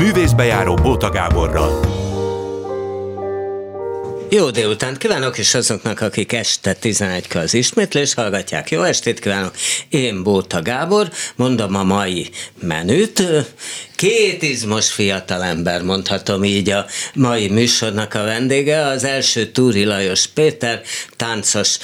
Művészbejáró Bóta Gáborral. Jó délután kívánok, és azoknak, akik este 11-kor az ismétlés hallgatják. Jó estét kívánok! Én Bóta Gábor, mondom a mai menüt. Két izmos fiatalember, mondhatom így a mai műsornak a vendége. Az első Túri Lajos Péter, táncos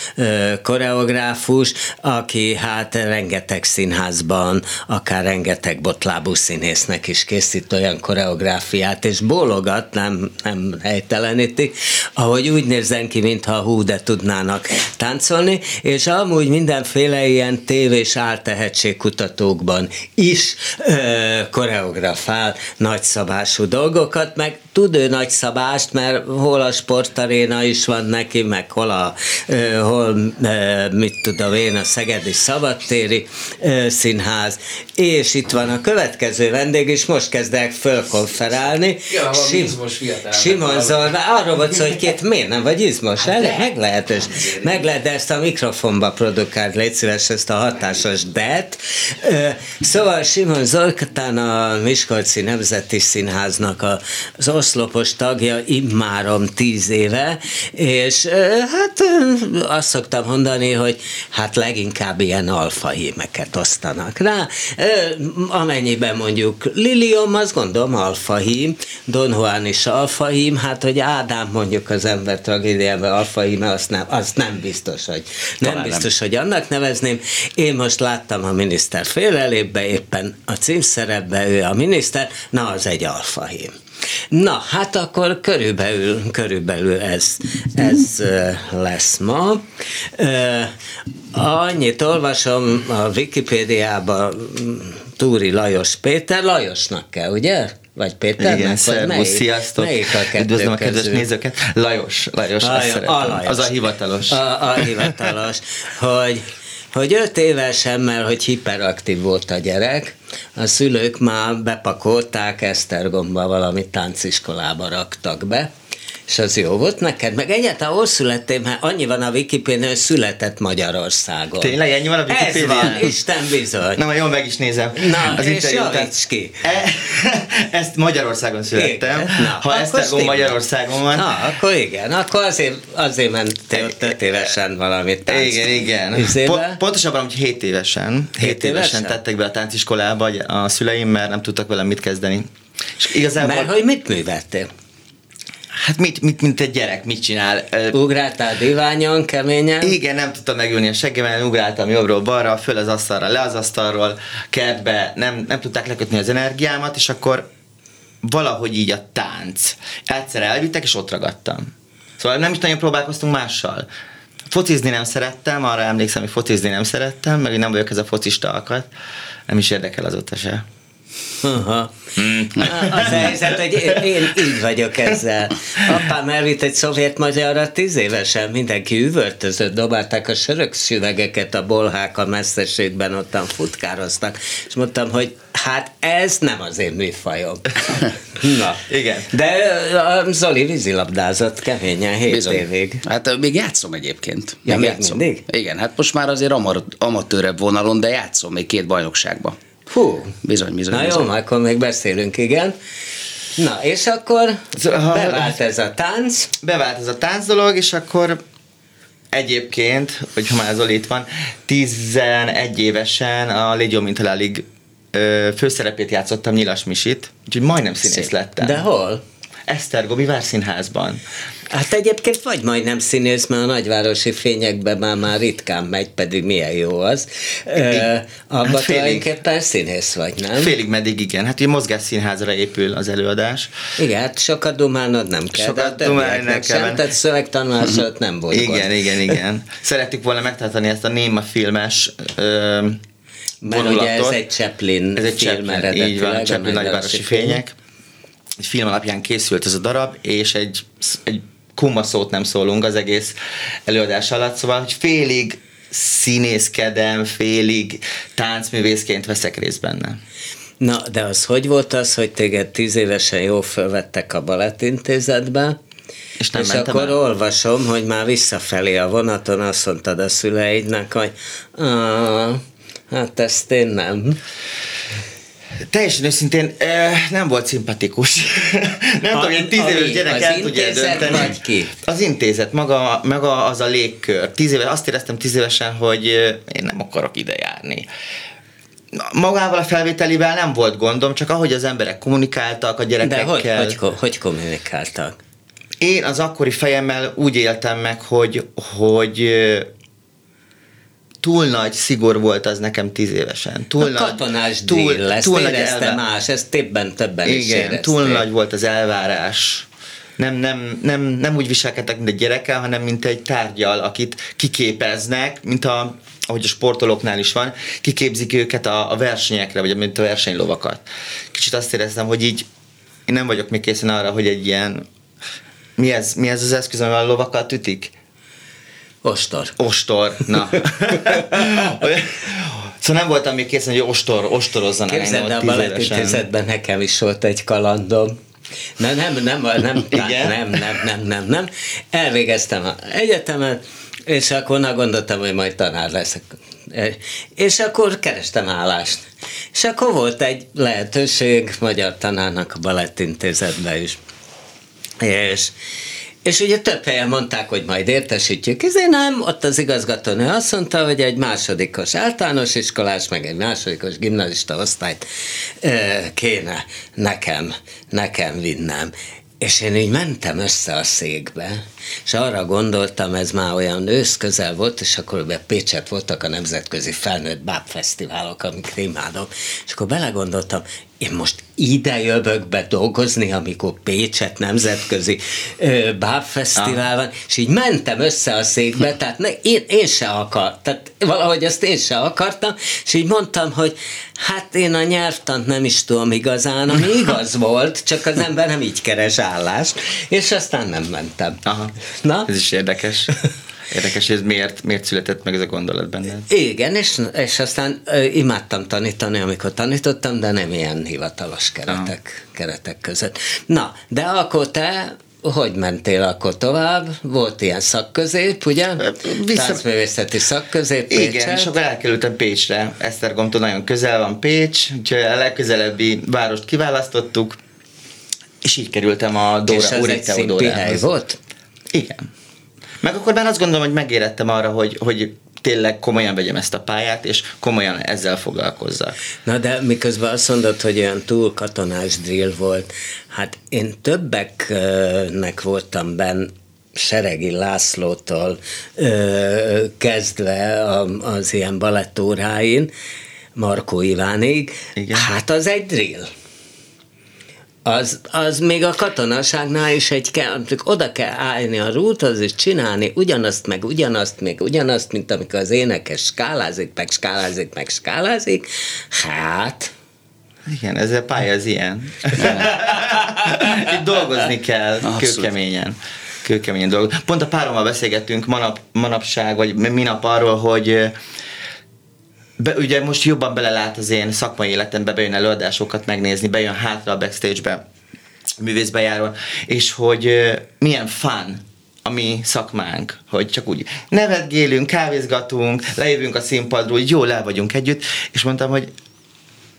koreográfus, aki hát rengeteg színházban, akár rengeteg botlábú színésznek is készít olyan koreográfiát, és bólogat, nem, nem helyteleníti, ahogy hogy úgy nézzen ki, mintha hú, de tudnának táncolni, és amúgy mindenféle ilyen tévés áltehetségkutatókban is ö, koreografál nagyszabású dolgokat, meg tud ő nagyszabást, mert hol a sportaréna is van neki, meg hol a, hol, mit tudom én, a Szegedi Szabadtéri Színház, és itt van a következő vendég, és most kezdek fölkonferálni. Ja, Sim- Simon Zolvá, arról volt szó, hogy két miért nem vagy izmos? Hát de, meg lehet, és meg lehet, de ezt a mikrofonba produkált, légy szíves, ezt a hatásos det. Szóval Simon Zolkatán a Miskolci Nemzeti Színháznak az oszlopos tagja immárom tíz éve, és hát azt szoktam mondani, hogy hát leginkább ilyen alfahímeket osztanak rá. Amennyiben mondjuk Lilium, azt gondolom alfahím, Don Juan is alfahím, hát hogy Ádám mondjuk az ember tragédiában alfahíme, azt nem, azt nem biztos, hogy nem Talán biztos, nem. hogy annak nevezném. Én most láttam a miniszter félelépbe, éppen a címszerepbe ő a miniszter, na az egy alfahím. Na, hát akkor körülbelül, körülbelül ez, ez lesz ma. Annyit olvasom a Wikipédiában Túri Lajos Péter, Lajosnak kell, ugye? Vagy Péter? Igen, szervusz, sziasztok. Melyik a Üdvözlöm a kedves nézőket. Lajos, Lajos, a, azt szeretem. A Lajos. Az a hivatalos. A, a hivatalos, hogy hogy öt évesen, mert hogy hiperaktív volt a gyerek, a szülők már bepakolták Esztergomba valami tánciskolába raktak be, és az jó volt neked? Meg egyáltalán hol születtél, mert annyi van a Wikipédián, hogy született Magyarországon. Tényleg ennyi van a Wikipédián? Ez van, Isten bizony. Na, majd jól meg is nézem. Na, az és javíts ki. E, ezt Magyarországon születtem. Na, ha Esztergom Magyarországon van. Na, akkor igen, akkor azért, azért mentél ott öt évesen valamit tánc. Igen, igen. Po- pontosabban, hogy 7 évesen. 7 évesen, évesen tettek be a tánciskolába a szüleim, mert nem tudtak velem mit kezdeni. És igazából... Mert hogy mit műveltél? Hát mit, mit, mint egy gyerek, mit csinál? Ugráltál diványon, keményen? Igen, nem tudtam megülni a seggemen, ugráltam jobbról balra, föl az asztalra, le az asztalról, kertbe, nem, nem tudták lekötni az energiámat, és akkor valahogy így a tánc. Egyszer elvittek, és ott ragadtam. Szóval nem is nagyon próbálkoztunk mással. Focizni nem szerettem, arra emlékszem, hogy focizni nem szerettem, meg nem vagyok ez a focista alkat. Nem is érdekel azóta se. Aha. Hmm. Az helyzet, hogy én, így vagyok ezzel. Apám elvitt egy szovjet magyarra tíz évesen, mindenki üvöltözött, dobálták a sörök süvegeket, a bolhák a messzeségben ottan futkároztak, és mondtam, hogy hát ez nem az én műfajom. Na, igen. De a Zoli vízilabdázott keményen hét Bizony. évig. Hát még játszom egyébként. Ja, még játszom. mindig? Igen, hát most már azért amatőrebb vonalon, de játszom még két bajnokságban. Hú. Bizony, bizony. Na bizony. jó, akkor még beszélünk, igen. Na, és akkor bevált ez a tánc. Bevált ez a tánc dolog, és akkor egyébként, hogy ha már Zoli itt van, 11 évesen a Légyó Mintalálig főszerepét játszottam Nyilas Misit, úgyhogy majdnem színész Szép. lettem. De hol? Esztergomi Várszínházban. Hát egyébként vagy majdnem színész, mert a nagyvárosi fényekben már, már ritkán megy, pedig milyen jó az. E, abban hát tulajdonképpen színész vagy, nem? Félig meddig igen. Hát egy színházra épül az előadás. Igen, hát sokat dumálnod nem kell. Sokat dumálni nem kell. Sem, tehát szövegtanulásod nem volt Igen, igen, igen. Szerettük volna megtartani ezt a néma filmes ö, mert ugye ez egy Chaplin ez egy film Chaplin, így van, Chaplin nagyvárosi fények. Egy film alapján készült ez a darab, és egy, egy kuma szót nem szólunk az egész előadás alatt, szóval, hogy félig színészkedem, félig táncművészként veszek részt benne. Na, de az hogy volt az, hogy téged tíz évesen jó felvettek a balettintézetbe, és, nem és akkor el? olvasom, hogy már visszafelé a vonaton azt mondtad a szüleidnek, hogy hát ezt én nem. Teljesen őszintén nem volt szimpatikus. nem A- tudom, egy tíz éves gyerek el tudja intézet dönteni. vagy ki? Az intézet, maga, maga az a légkör. Tíz éve, azt éreztem tíz évesen, hogy én nem akarok ide járni. Magával a felvételivel nem volt gondom, csak ahogy az emberek kommunikáltak a De gyerekekkel. hogy, hogy, ko- hogy kommunikáltak? Én az akkori fejemmel úgy éltem meg, hogy, hogy túl nagy szigor volt az nekem tíz évesen. Túl A nagy, katonás drill lesz, túl érezte elvá- más, ezt többen, többen is Igen, érezték. túl nagy volt az elvárás. Nem, nem, nem, nem úgy viselkedtek, mint egy gyerekkel, hanem mint egy tárgyal, akit kiképeznek, mint a, ahogy a sportolóknál is van, kiképzik őket a, a versenyekre, vagy mint a versenylovakat. Kicsit azt éreztem, hogy így én nem vagyok még készen arra, hogy egy ilyen mi ez, mi ez az eszköz, amivel a lovakat ütik? Ostor. Ostor, na. szóval nem voltam még készen, hogy ostor, ostorozzanak Képzeld, engem a balettintézetben nekem is volt egy kalandom. Na nem, nem, nem, nem, Igen? nem, nem, nem, nem, nem. Elvégeztem a egyetemet, és akkor na gondoltam, hogy majd tanár leszek. És akkor kerestem állást. És akkor volt egy lehetőség magyar tanárnak a balettintézetben is. És, és ugye több helyen mondták, hogy majd értesítjük. Ezért nem, ott az igazgatónő azt mondta, hogy egy másodikos általános iskolás, meg egy másodikos gimnazista osztályt ö, kéne nekem, nekem vinnem. És én így mentem össze a székbe, és arra gondoltam, ez már olyan ősz közel volt, és akkor be Pécset voltak a nemzetközi felnőtt bábfesztiválok, amiket imádok, és akkor belegondoltam, én most ide jövök be dolgozni, amikor Pécset nemzetközi bábfesztivál van, és így mentem össze a székbe, tehát ne, én, én se akar, tehát valahogy azt én se akartam, és így mondtam, hogy hát én a nyelvtant nem is tudom igazán, ami igaz volt, csak az ember nem így keres állást, és aztán nem mentem. Aha. Na? Ez is érdekes. Érdekes, ez miért, miért született meg ez a gondolat benned. Igen, és, és aztán ö, imádtam tanítani, amikor tanítottam, de nem ilyen hivatalos keretek, keretek között. Na, de akkor te hogy mentél akkor tovább? Volt ilyen szakközép, ugye? Vissza- Táncművészeti szakközép, Igen, Pécset. és akkor elkerültem Pécsre. Esztergomtól nagyon közel van Pécs, úgyhogy a legközelebbi várost kiválasztottuk, és így kerültem a Dóra, és az Úri egy volt? Igen. Meg akkor már azt gondolom, hogy megérettem arra, hogy, hogy tényleg komolyan vegyem ezt a pályát, és komolyan ezzel foglalkozzak. Na de miközben azt mondod, hogy olyan túl katonás drill volt, hát én többeknek voltam benn, Seregi Lászlótól ö, kezdve a, az ilyen balettóráin, Markó Ivánig, Igen. hát az egy drill. Az, az még a katonaságnál is egy kell, amikor oda kell állni a rúthoz, és csinálni ugyanazt, meg ugyanazt, meg ugyanazt, mint amikor az énekes skálázik, meg skálázik, meg skálázik. Hát, Igen, ez a pálya az ilyen. Itt dolgozni kell, Abszolút. kőkeményen. Kőkeményen dolgozni. Pont a párommal beszélgettünk manap, manapság, vagy minap arról, hogy be, ugye most jobban belelát az én szakmai életembe, bejön előadásokat megnézni, bejön hátra a backstage-be, művészbejáron, és hogy ö, milyen fun a mi szakmánk, hogy csak úgy nevetgélünk, kávézgatunk, lejövünk a színpadról, jól el vagyunk együtt, és mondtam, hogy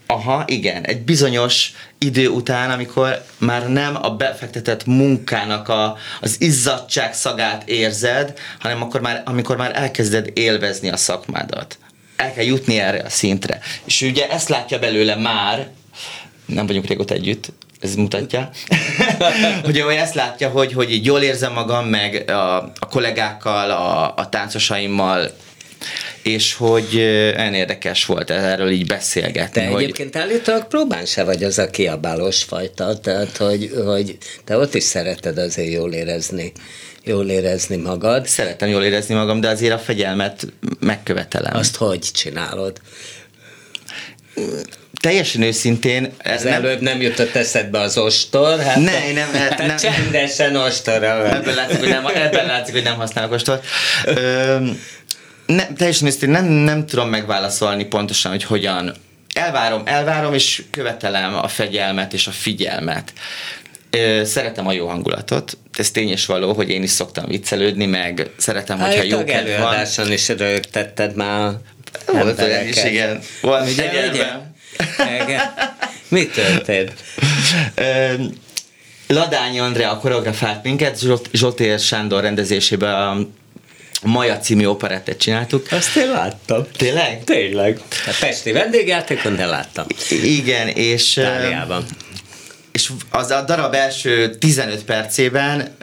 Aha, igen. Egy bizonyos idő után, amikor már nem a befektetett munkának a, az izzadság szagát érzed, hanem akkor már, amikor már elkezded élvezni a szakmádat. El kell jutni erre a szintre. És ugye ezt látja belőle már, nem vagyunk régóta együtt, ez mutatja, hogy ő ezt látja, hogy, hogy így jól érzem magam, meg a, a kollégákkal, a, a táncosaimmal, és hogy olyan érdekes volt erről így beszélgetni. te hogy egyébként állítólag próbán se vagy az a kiabálós fajta, tehát hogy, hogy te ott is szereted azért jól érezni, jól érezni magad. Szeretem jól érezni magam, de azért a fegyelmet megkövetelem. Azt hogy csinálod? Teljesen őszintén, ez nem, előbb nem jutott eszedbe az ostor? Hát Ne, nem, te nem. csendesen ostorra vagy. Ebből látszik, hogy nem, ebből látszik, hogy nem használok ostort. Ö, nem, teljesen őszintén nem, nem tudom megválaszolni pontosan, hogy hogyan. Elvárom, elvárom, és követelem a fegyelmet és a figyelmet. Szeretem a jó hangulatot, ez tény és való, hogy én is szoktam viccelődni, meg szeretem, hogyha jó kedv van. is rögtetted már Volt olyan is, igen. Ugye? Igen. Mi történt? Ladányi Andrea koreografált minket, Zsolt- Zsoltér Sándor rendezésében a Maja című operettet csináltuk. Azt én láttam. Tényleg? Tényleg. A Pesti vendégjátékon, de láttam. Igen, és... Táliában. És az a darab első 15 percében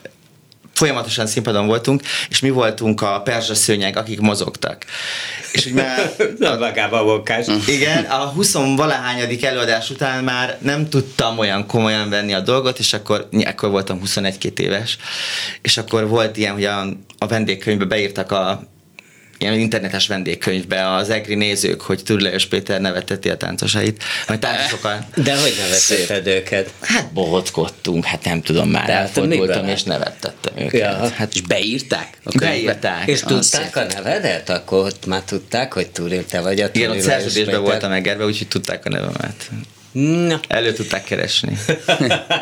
folyamatosan színpadon voltunk, és mi voltunk a perzsa szőnyeg, akik mozogtak. És úgy már Na, magába a vonkás. igen, a 20 valahányadik előadás után már nem tudtam olyan komolyan venni a dolgot, és akkor, akkor voltam 21-2 éves, és akkor volt ilyen, hogy a, a vendégkönyvbe beírtak a ilyen internetes vendégkönyvbe az egri nézők, hogy Türlejos Péter neveteti a táncosait, majd táncosokkal. De hogy nevetetted őket? Hát bohockodtunk, hát nem tudom már, De hát elfordultam és nevettettem őket. Ja. Hát és beírták? a? Beírták. És Ah, tudták a nevedet? Akkor ott már tudták, hogy Túril te vagy a Igen, ott szerződésben voltam megerve, úgyhogy tudták a nevemet. Na, Elő tudták keresni.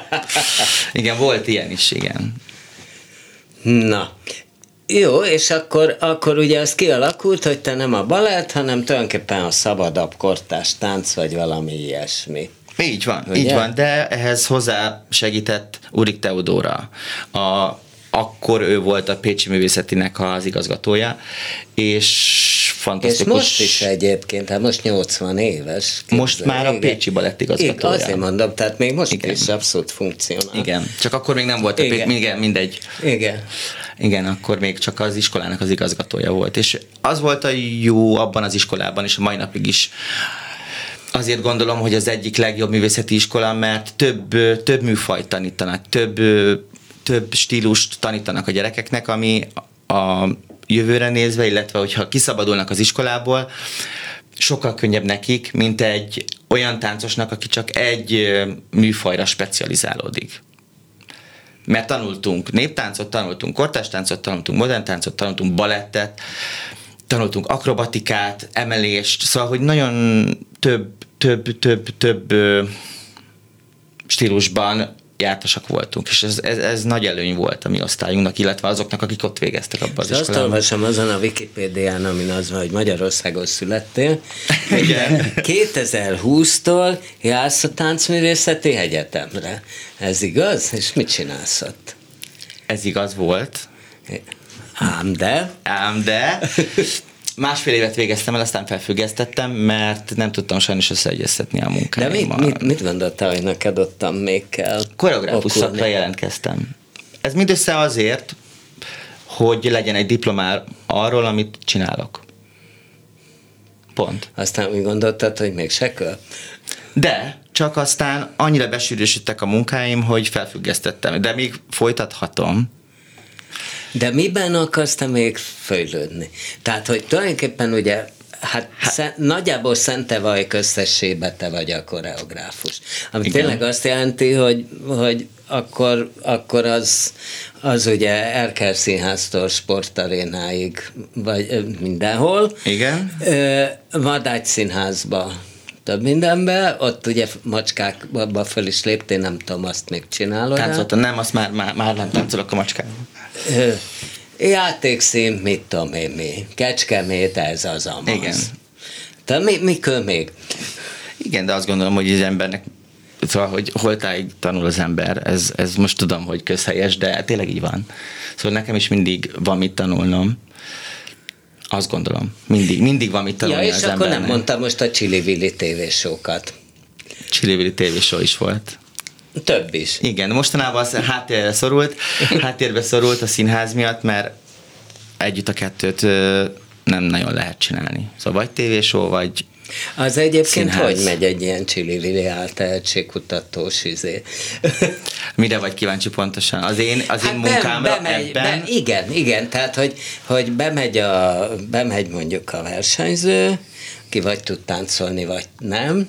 igen, volt ilyen is, igen. na. Jó, és akkor, akkor ugye az kialakult, hogy te nem a balett, hanem tulajdonképpen a szabadabb kortás tánc, vagy valami ilyesmi. Így van, Ugye? így van, de ehhez hozzá segített Urik Teodóra. A, akkor ő volt a Pécsi Művészetinek az igazgatója, és És fantasztikus. most is egyébként, hát most 80 éves. Most képzelj, már a igen. Pécsi Balett igazgatója. Igen, Azért mondom, tehát még most Igen. is abszolút funkcionál. Igen, csak akkor még nem volt a Igen. Pécsi, igen, mindegy. Igen. Igen, akkor még csak az iskolának az igazgatója volt. És az volt a jó abban az iskolában, és a mai napig is azért gondolom, hogy az egyik legjobb művészeti iskola, mert több, több műfajt tanítanak, több, több stílust tanítanak a gyerekeknek, ami a jövőre nézve, illetve hogyha kiszabadulnak az iskolából, sokkal könnyebb nekik, mint egy olyan táncosnak, aki csak egy műfajra specializálódik mert tanultunk néptáncot, tanultunk kortástáncot, tanultunk modern táncot, tanultunk balettet, tanultunk akrobatikát, emelést, szóval, hogy nagyon több, több, több, több stílusban jártasak voltunk, és ez, ez, ez nagy előny volt a mi osztályunknak, illetve azoknak, akik ott végeztek abban az És azt iskolában. olvasom azon a Wikipédián, amin az van, hogy Magyarországon születtél, Igen. 2020-tól jársz a Táncművészeti Egyetemre. Ez igaz? És mit csinálsz ott? Ez igaz volt, Ám de... ám de másfél évet végeztem el, aztán felfüggesztettem, mert nem tudtam sajnos összeegyeztetni a De munkáimmal. mit, mit, mit gondoltál, hogy neked ottan még kell? Koreográfus szakra jelentkeztem. Ez mindössze azért, hogy legyen egy diplomár arról, amit csinálok. Pont. Aztán úgy gondoltad, hogy még se kell? De csak aztán annyira besűrűsödtek a munkáim, hogy felfüggesztettem. De még folytathatom. De miben akarsz te még fejlődni? Tehát, hogy tulajdonképpen ugye Hát, hát nagyjából Szentevaj összességben te vagy a koreográfus. Ami Igen. tényleg azt jelenti, hogy, hogy akkor, akkor az, az ugye Erkel Színháztól sportarénáig, vagy mindenhol. Igen. Vadágy Színházba több mindenbe, ott ugye macskákba föl is léptél, nem tudom, azt még csinálod. Táncoltam. Nem, azt már, már, már nem táncolok a macskával. Játékszín, mit tudom én mi. Kecskemét, ez az amaz. Igen. Te mi, mikor még? Igen, de azt gondolom, hogy az embernek Szóval, hogy holtáig tanul az ember, ez, ez most tudom, hogy közhelyes, de tényleg így van. Szóval nekem is mindig van mit tanulnom. Azt gondolom. Mindig, mindig van mit tanulni Ja, és az akkor embernek. nem mondtam most a Chili Willy tévésókat. Csillivili tévéshow is volt. Több is. Igen, mostanában az háttérbe szorult, háttérbe szorult a színház miatt, mert együtt a kettőt nem nagyon lehet csinálni. Szóval vagy tévéshow, vagy Az egyébként Színház. hogy megy egy ilyen Chili Willy áltehetségkutatós izé? mire vagy kíváncsi pontosan? Az én, az én munkámra Hát bemegy, ebben... Be, igen, igen, tehát hogy, hogy bemegy, a, bemegy mondjuk a versenyző, ki vagy tud táncolni, vagy nem.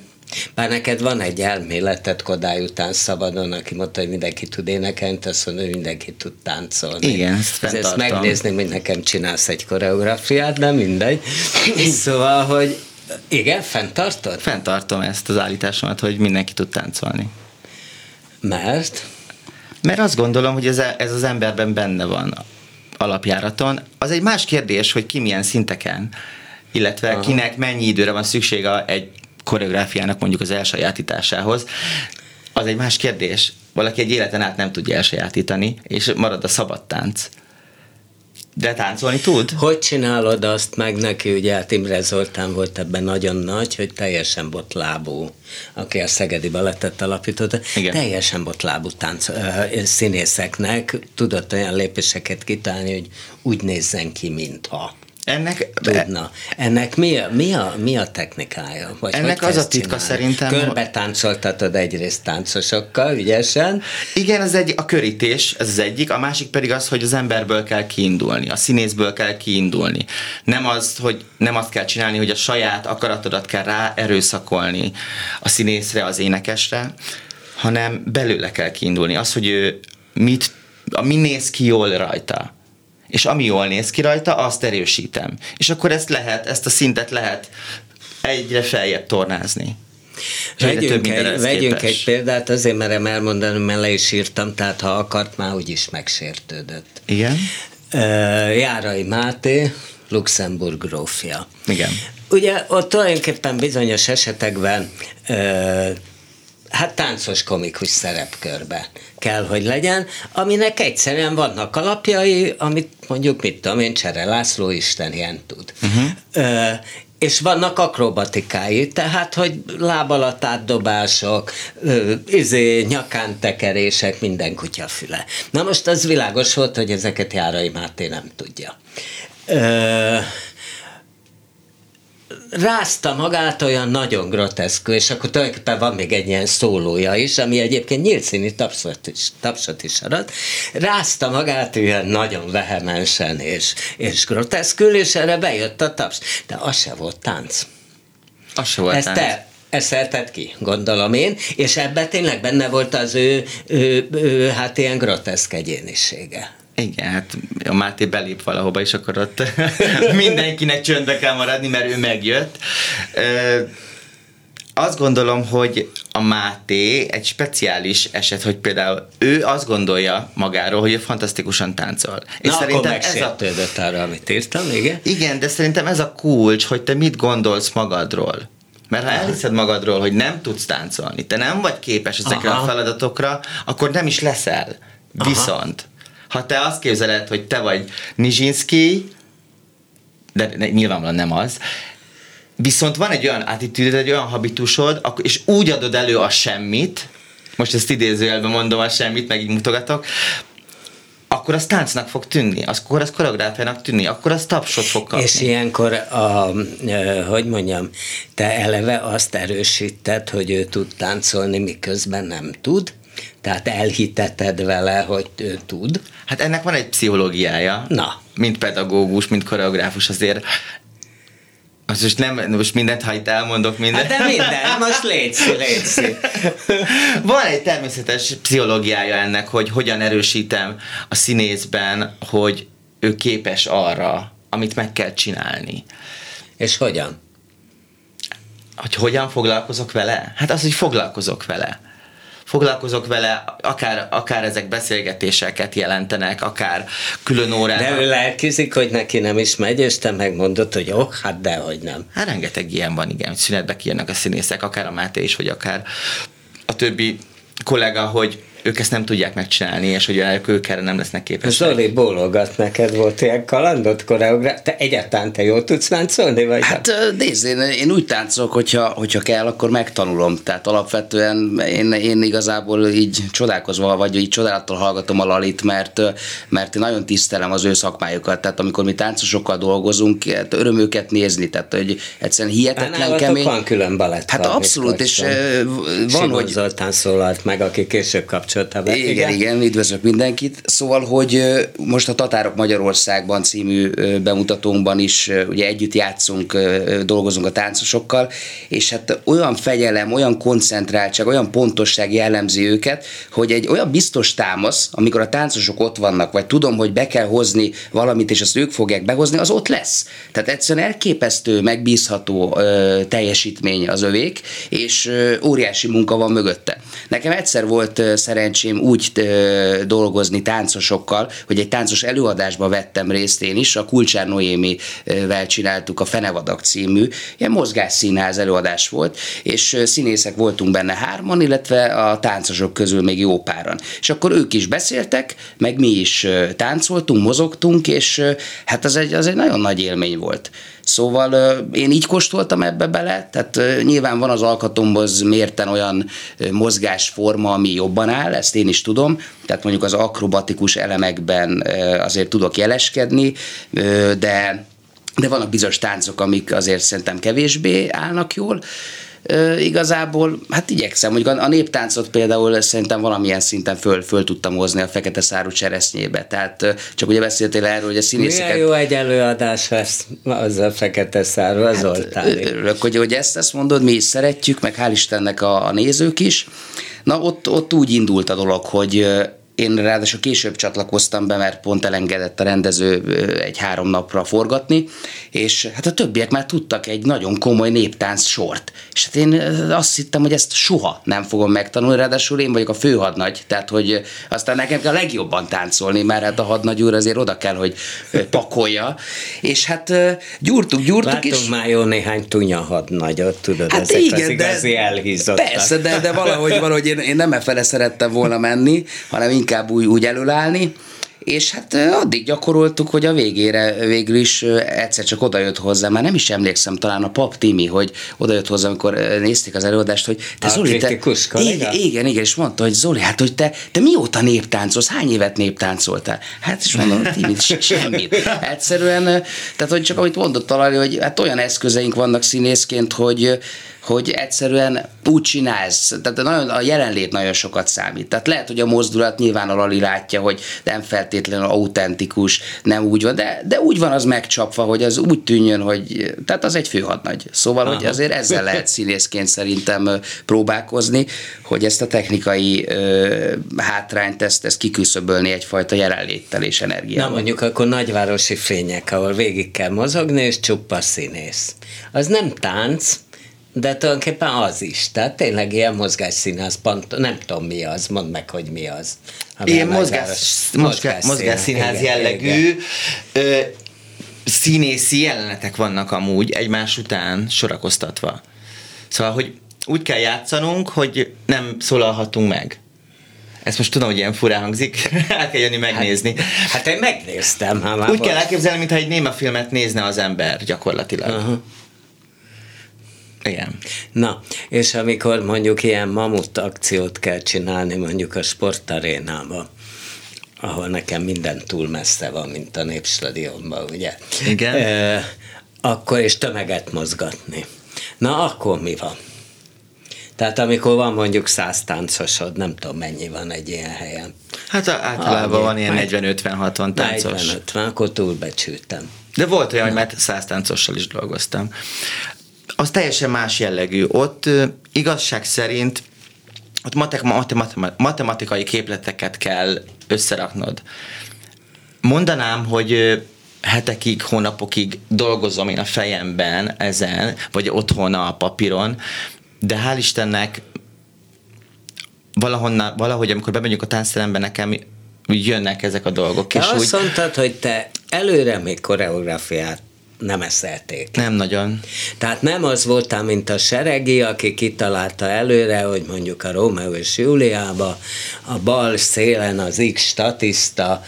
Bár neked van egy elméleted Kodály után szabadon, aki mondta, hogy mindenki tud énekelni, te azt mondod, hogy mindenki tud táncolni. Igen, ezt ezt fenntartom. megnézni, hogy nekem csinálsz egy koreográfiát, de mindegy. szóval, hogy igen, fenntartod? Fenntartom ezt az állításomat, hogy mindenki tud táncolni. Mert? Mert azt gondolom, hogy ez, ez az emberben benne van alapjáraton. Az egy más kérdés, hogy ki milyen szinteken, illetve Aha. kinek mennyi időre van szüksége egy koreográfiának mondjuk az elsajátításához, az egy más kérdés. Valaki egy életen át nem tudja elsajátítani, és marad a szabad tánc. De táncolni tud? Hogy csinálod azt meg neki, ugye hát Imre Zoltán volt ebben nagyon nagy, hogy teljesen botlábú, aki a Szegedi Balettet alapította, Igen. teljesen botlábú tánc, ö, színészeknek tudott olyan lépéseket kitálni, hogy úgy nézzen ki, mintha Ennek, tudna. Ennek mi a, mi a, mi a technikája? Vagy Ennek az a titka csinálni? szerintem, Körbe táncoltatod egyrészt táncosokkal, ügyesen, Igen, az egy, a körítés, ez az egyik, a másik pedig az, hogy az emberből kell kiindulni, a színészből kell kiindulni. Nem az, hogy nem azt kell csinálni, hogy a saját akaratodat kell rá erőszakolni a színészre, az énekesre, hanem belőle kell kiindulni. Az, hogy ő mit, mi néz ki jól rajta. És ami jól néz ki rajta, azt erősítem. És akkor ezt lehet, ezt a szintet lehet egyre feljebb tornázni. Vegyünk, egy, vegyünk képes. egy példát, azért merem elmondani, mert le is írtam, tehát ha akart, már úgyis megsértődött. Igen? Járai Máté, Luxemburg grófja. Igen. Ugye ott tulajdonképpen bizonyos esetekben hát táncos komikus szerepkörbe kell, hogy legyen, aminek egyszerűen vannak alapjai, amit mondjuk, mit tudom én, Csere László Isten ilyen tud. Uh-huh. Ö, és vannak akrobatikái, tehát, hogy láb alatt átdobások, izé, nyakán tekerések, minden kutya füle. Na most az világos volt, hogy ezeket Járai Máté nem tudja. Ö, rázta magát olyan nagyon groteszkül, és akkor tulajdonképpen van még egy ilyen szólója is, ami egyébként nyílt színű tapsot is, tapsot is arat. Rázta magát ilyen nagyon vehemensen és, és groteszkül, és erre bejött a taps. De az se volt tánc. Az se volt Ezt tánc. te eszelted ki, gondolom én, és ebben tényleg benne volt az ő, ő, ő hát ilyen groteszk egyénisége. Igen, hát a Máté belép valahova, és akkor ott mindenkinek csöndbe kell maradni, mert ő megjött. Ö, azt gondolom, hogy a Máté egy speciális eset, hogy például ő azt gondolja magáról, hogy ő fantasztikusan táncol. És Na, szerintem ez a, arra, amit írtam, igen? igen, de szerintem ez a kulcs, hogy te mit gondolsz magadról. Mert ha elhiszed magadról, hogy nem tudsz táncolni, te nem vagy képes ezekre Aha. a feladatokra, akkor nem is leszel. Aha. Viszont, ha te azt képzeled, hogy te vagy Nizsinski, de nyilvánvalóan nem az, viszont van egy olyan attitűdöd, egy olyan habitusod, és úgy adod elő a semmit, most ezt idézőjelben mondom a semmit, meg így mutogatok, akkor az táncnak fog tűnni, akkor az koreográfiának tűnni, akkor az tapsot fog kapni. És ilyenkor, a, hogy mondjam, te eleve azt erősíted, hogy ő tud táncolni, miközben nem tud, tehát elhiteted vele, hogy ő tud. Hát ennek van egy pszichológiája. Na. Mint pedagógus, mint koreográfus azért. Az most nem, most mindent, ha itt elmondok mindent. Hát de minden, most létszi, létszi. Van egy természetes pszichológiája ennek, hogy hogyan erősítem a színészben, hogy ő képes arra, amit meg kell csinálni. És hogyan? Hogy hogyan foglalkozok vele? Hát az, hogy foglalkozok vele. Foglalkozok vele, akár, akár ezek beszélgetéseket jelentenek, akár külön órán. De ő lelkizik, hogy neki nem is megy, és te megmondod, hogy jó, hát dehogy nem. Hát rengeteg ilyen van, igen, hogy szünetbe kijönnek a színészek, akár a Máté is, vagy akár a többi kollega, hogy ők ezt nem tudják megcsinálni, és hogy ők erre nem lesznek képesek. Zoli bólogat, neked volt ilyen kalandot koreográf. Te egyáltalán te jól tudsz láncolni, vagy Hát nézd, én, én úgy táncolok, hogyha, hogyha kell, akkor megtanulom. Tehát alapvetően én, én igazából így csodálkozva, vagy így csodálattal hallgatom a Lalit, mert, mert én nagyon tisztelem az ő szakmájukat. Tehát amikor mi táncosokkal dolgozunk, hát öröm őket nézni. Tehát hogy egyszerűen hihetetlen Nálatok kemény. van külön balett. Hát abszolút, és van, hogy Zoltán szólalt meg, aki később kapcsolta be. igen, igen, igen, üdvözlök mindenkit. Szóval, hogy most a Tatárok Magyarországban című bemutatónkban is ugye együtt játszunk, dolgozunk a táncosokkal, és hát olyan fegyelem, olyan koncentráltság, olyan pontosság jellemzi őket, hogy egy olyan biztos támasz, amikor a táncosok ott vannak, vagy tudom, hogy be kell hozni valamit, és azt ők fogják behozni, az ott lesz. Tehát egyszerűen elképesztő, megbízható ö, teljesítmény az övék, és ö, óriási munka van mögötte. Nekem egyszer volt szerencsém szerencsém úgy ö, dolgozni táncosokkal, hogy egy táncos előadásba vettem részt én is, a Kulcsár Noémivel csináltuk a Fenevadak című, ilyen mozgásszínház előadás volt, és színészek voltunk benne hárman, illetve a táncosok közül még jó páran. És akkor ők is beszéltek, meg mi is táncoltunk, mozogtunk, és hát az egy, az egy nagyon nagy élmény volt. Szóval én így kóstoltam ebbe bele, tehát nyilván van az alkatomhoz mérten olyan mozgásforma, ami jobban áll, ezt én is tudom, tehát mondjuk az akrobatikus elemekben azért tudok jeleskedni, de de vannak bizonyos táncok, amik azért szerintem kevésbé állnak jól, igazából, hát igyekszem, hogy a néptáncot például szerintem valamilyen szinten föl, föl tudtam hozni a fekete szárú cseresznyébe. Tehát csak ugye beszéltél erről, hogy a színészeket... Milyen jó egy előadás lesz az a fekete szárú, az hát, Örülök, hogy, hogy ezt, ezt mondod, mi is szeretjük, meg hál' Istennek a, a nézők is. Na ott, ott úgy indult a dolog, hogy én ráadásul később csatlakoztam be, mert pont elengedett a rendező egy három napra forgatni, és hát a többiek már tudtak egy nagyon komoly néptánc sort. És hát én azt hittem, hogy ezt soha nem fogom megtanulni, ráadásul én vagyok a főhadnagy, tehát hogy aztán nekem kell a legjobban táncolni, mert hát a hadnagy úr azért oda kell, hogy pakolja. És hát gyúrtuk, gyúrtuk, Látunk és... már jó néhány tunya hadnagyot, tudod, hát ezek igen, az igazi de, elhízottak. Persze, de, de valahogy, valahogy én, én nem e fele szerettem volna menni, hanem inkább úgy, úgy előállni, és hát addig gyakoroltuk, hogy a végére végül is egyszer csak odajött hozzá, már nem is emlékszem, talán a pap Timi, hogy odajött hozzá, amikor nézték az előadást, hogy te a Zoli, te, igen, igen, igen, és mondta, hogy Zoli, hát hogy te, te mióta néptáncolsz, hány évet néptáncoltál? Hát is mondom, Timi, semmit. Egyszerűen, tehát hogy csak amit mondott találni, hogy hát olyan eszközeink vannak színészként, hogy hogy egyszerűen úgy csinálsz, tehát nagyon, a jelenlét nagyon sokat számít. Tehát lehet, hogy a mozdulat nyilván a Lali látja, hogy nem feltétlenül autentikus, nem úgy van, de, de úgy van az megcsapva, hogy az úgy tűnjön, hogy tehát az egy főhadnagy. Szóval, Aha. hogy azért ezzel lehet színészként szerintem próbálkozni, hogy ezt a technikai ö, hátrányt, ezt, ezt kiküszöbölni egyfajta jelenléttel és energiával. Na mondjuk akkor nagyvárosi fények, ahol végig kell mozogni, és csupa színész. Az nem tánc, de tulajdonképpen az is. Tehát tényleg ilyen mozgásszínház, pont, nem tudom mi az, mondd meg, hogy mi az. Ilyen mozgás, mozgás, mozgásszínház jellegű igen. Ö, színészi jelenetek vannak amúgy egymás után sorakoztatva. Szóval, hogy úgy kell játszanunk, hogy nem szólalhatunk meg. Ezt most tudom, hogy ilyen furán hangzik, el kell jönni megnézni. Hát, hát én megnéztem. Ha már úgy volt. kell elképzelni, mintha egy néma filmet nézne az ember gyakorlatilag. Uh-huh. Igen. Na, és amikor mondjuk ilyen mamut akciót kell csinálni mondjuk a sportarénába, ahol nekem minden túl messze van, mint a Népstadionban, ugye? Igen. E, akkor és tömeget mozgatni. Na, akkor mi van? Tehát amikor van mondjuk száz táncosod, nem tudom mennyi van egy ilyen helyen. Hát általában van ilyen 40-50-60 táncos. 40-50, akkor túlbecsültem. De volt olyan, hogy mert száz táncossal is dolgoztam az teljesen más jellegű. Ott igazság szerint ott matematikai képleteket kell összeraknod. Mondanám, hogy hetekig, hónapokig dolgozom én a fejemben ezen, vagy otthon a papíron, de hál' Istennek valahonna, valahogy, amikor bemegyünk a táncterembe, nekem jönnek ezek a dolgok. De és azt úgy... mondtad, hogy te előre még koreográfiát nem eszelték. Nem nagyon. Tehát nem az voltál, mint a seregi, aki kitalálta előre, hogy mondjuk a Rómeó és Júliába a bal szélen az X statiszta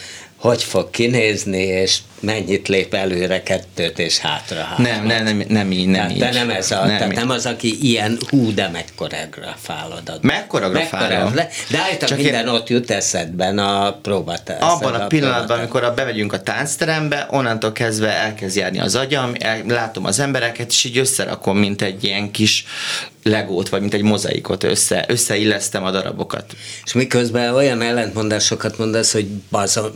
hogy fog kinézni, és mennyit lép előre kettőt és hátra hátra. Nem, nem, nem, nem így, nem tehát így. De nem, ez a, nem, tehát nem az, aki ilyen hú, de megkoreografálod. Megkoreografálod. De állítom, minden én... ott jut eszedben a próbatás. Abban a, a pillanatban, amikor a bemegyünk a táncterembe, onnantól kezdve elkezd járni az agyam, el, látom az embereket, és így összerakom, mint egy ilyen kis legót, vagy mint egy mozaikot össze, összeillesztem a darabokat. És miközben olyan ellentmondásokat mondasz, hogy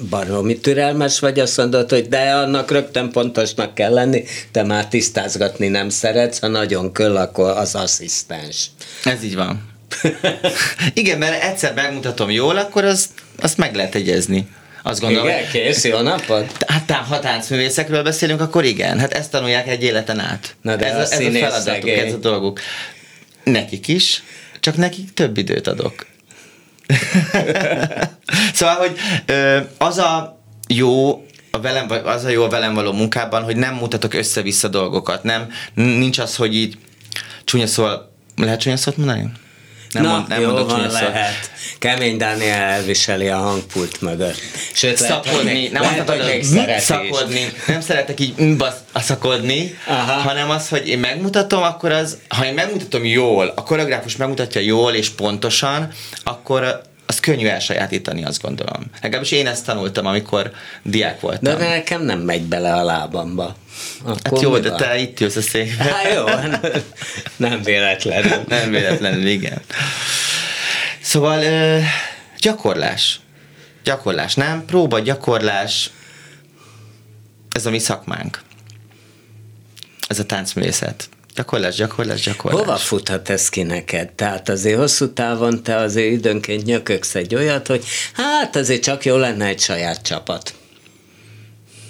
baromi türelmes vagy, azt mondod, hogy de annak rögtön pontosnak kell lenni, te már tisztázgatni nem szeretsz, ha nagyon köll, akkor az asszisztens. Ez így van. Igen, mert egyszer megmutatom jól, akkor azt, azt meg lehet egyezni. Azt gondolom. Igen, kész, jó napot? Hát ha táncművészekről beszélünk, akkor igen. Hát ezt tanulják egy életen át. Na de ez, a, ez a feladatuk, ez a dolguk. Nekik is, csak nekik több időt adok. szóval, hogy az a jó a velem, az a jó a velem való munkában, hogy nem mutatok össze-vissza dolgokat. Nem, nincs az, hogy így csúnya szól, lehet csúnya szót mondani? Nem, Na, mond, nem jó van, lehet. Kemény Dániel elviseli a hangpult mögött. Sőt, szakodni, nem lehet, hogy még szeret szakodni. Nem szeretek így a szakodni, Aha. hanem az, hogy én megmutatom, akkor az, ha én megmutatom jól, a koreográfus megmutatja jól és pontosan, akkor az könnyű elsajátítani, azt gondolom. Legalábbis én ezt tanultam, amikor diák voltam. De, nekem nem megy bele a lábamba. Akkor hát jó, de van? te itt jössz a székbe. Hát jó, nem véletlenül. nem véletlenül, igen. Szóval gyakorlás. Gyakorlás, nem? Próba, gyakorlás. Ez a mi szakmánk. Ez a táncművészet. Gyakorlás, gyakorlás, gyakorlás. Hova futhat ez ki neked? Tehát azért hosszú távon te azért időnként nyököksz egy olyat, hogy hát azért csak jó lenne egy saját csapat.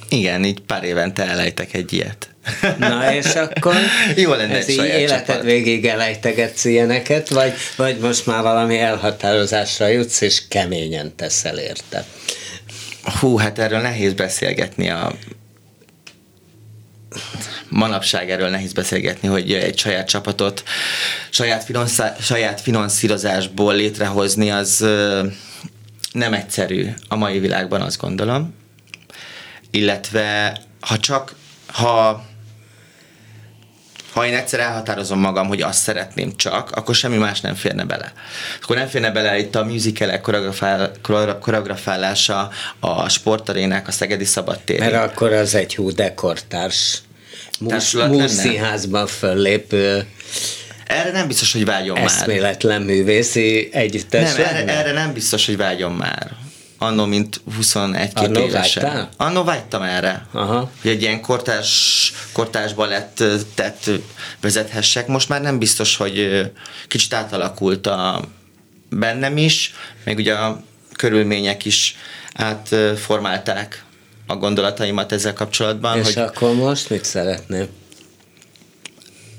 Igen, így pár évente elejtek egy ilyet. Na és akkor Jó lenne ez így életed csapat. végig elejtegetsz ilyeneket, vagy, vagy most már valami elhatározásra jutsz, és keményen teszel érte? Hú, hát erről nehéz beszélgetni a manapság erről nehéz beszélgetni, hogy egy saját csapatot saját, finanszá- saját finanszírozásból létrehozni, az nem egyszerű a mai világban, azt gondolom. Illetve ha csak, ha ha én egyszer elhatározom magam, hogy azt szeretném csak, akkor semmi más nem férne bele. Akkor nem férne bele itt a musicalek koreografál, koreografálása, a sportarénák, a Szegedi Szabadtér. Mert akkor az egy hú dekortárs múszínházban föllépő erre nem biztos, hogy vágyom már. Eszméletlen művészi együttes Nem, erre, erre nem biztos, hogy vágyom már. Annó, mint 21-2 évesen. Annó vágytam erre. Aha. Hogy egy ilyen kortás, kortás balettet vezethessek. Most már nem biztos, hogy kicsit átalakult a bennem is, meg ugye a körülmények is átformálták a gondolataimat ezzel kapcsolatban. És hogy akkor most mit szeretném?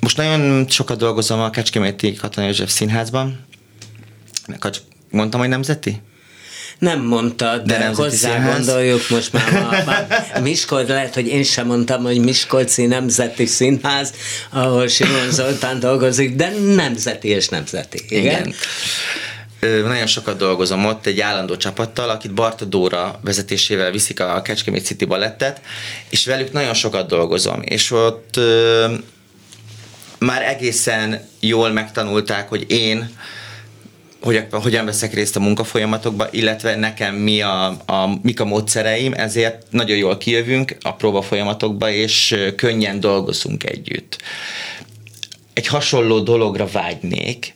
Most nagyon sokat dolgozom a Kecskeméti Katona József Színházban. Mondtam, hogy nemzeti? Nem mondtad, de, de hozzá színház. gondoljuk most már, már, már Miskolc, lehet, hogy én sem mondtam, hogy Miskolci Nemzeti Színház, ahol Simon Zoltán dolgozik, de nemzeti és nemzeti. Igen. igen nagyon sokat dolgozom ott egy állandó csapattal, akit Barta Dóra vezetésével viszik a Kecskemét City Ballettet, és velük nagyon sokat dolgozom, és ott ö, már egészen jól megtanulták, hogy én hogy, hogyan veszek részt a munkafolyamatokba, illetve nekem mi a, a, mik a módszereim, ezért nagyon jól kijövünk a próba folyamatokba, és könnyen dolgozunk együtt. Egy hasonló dologra vágynék,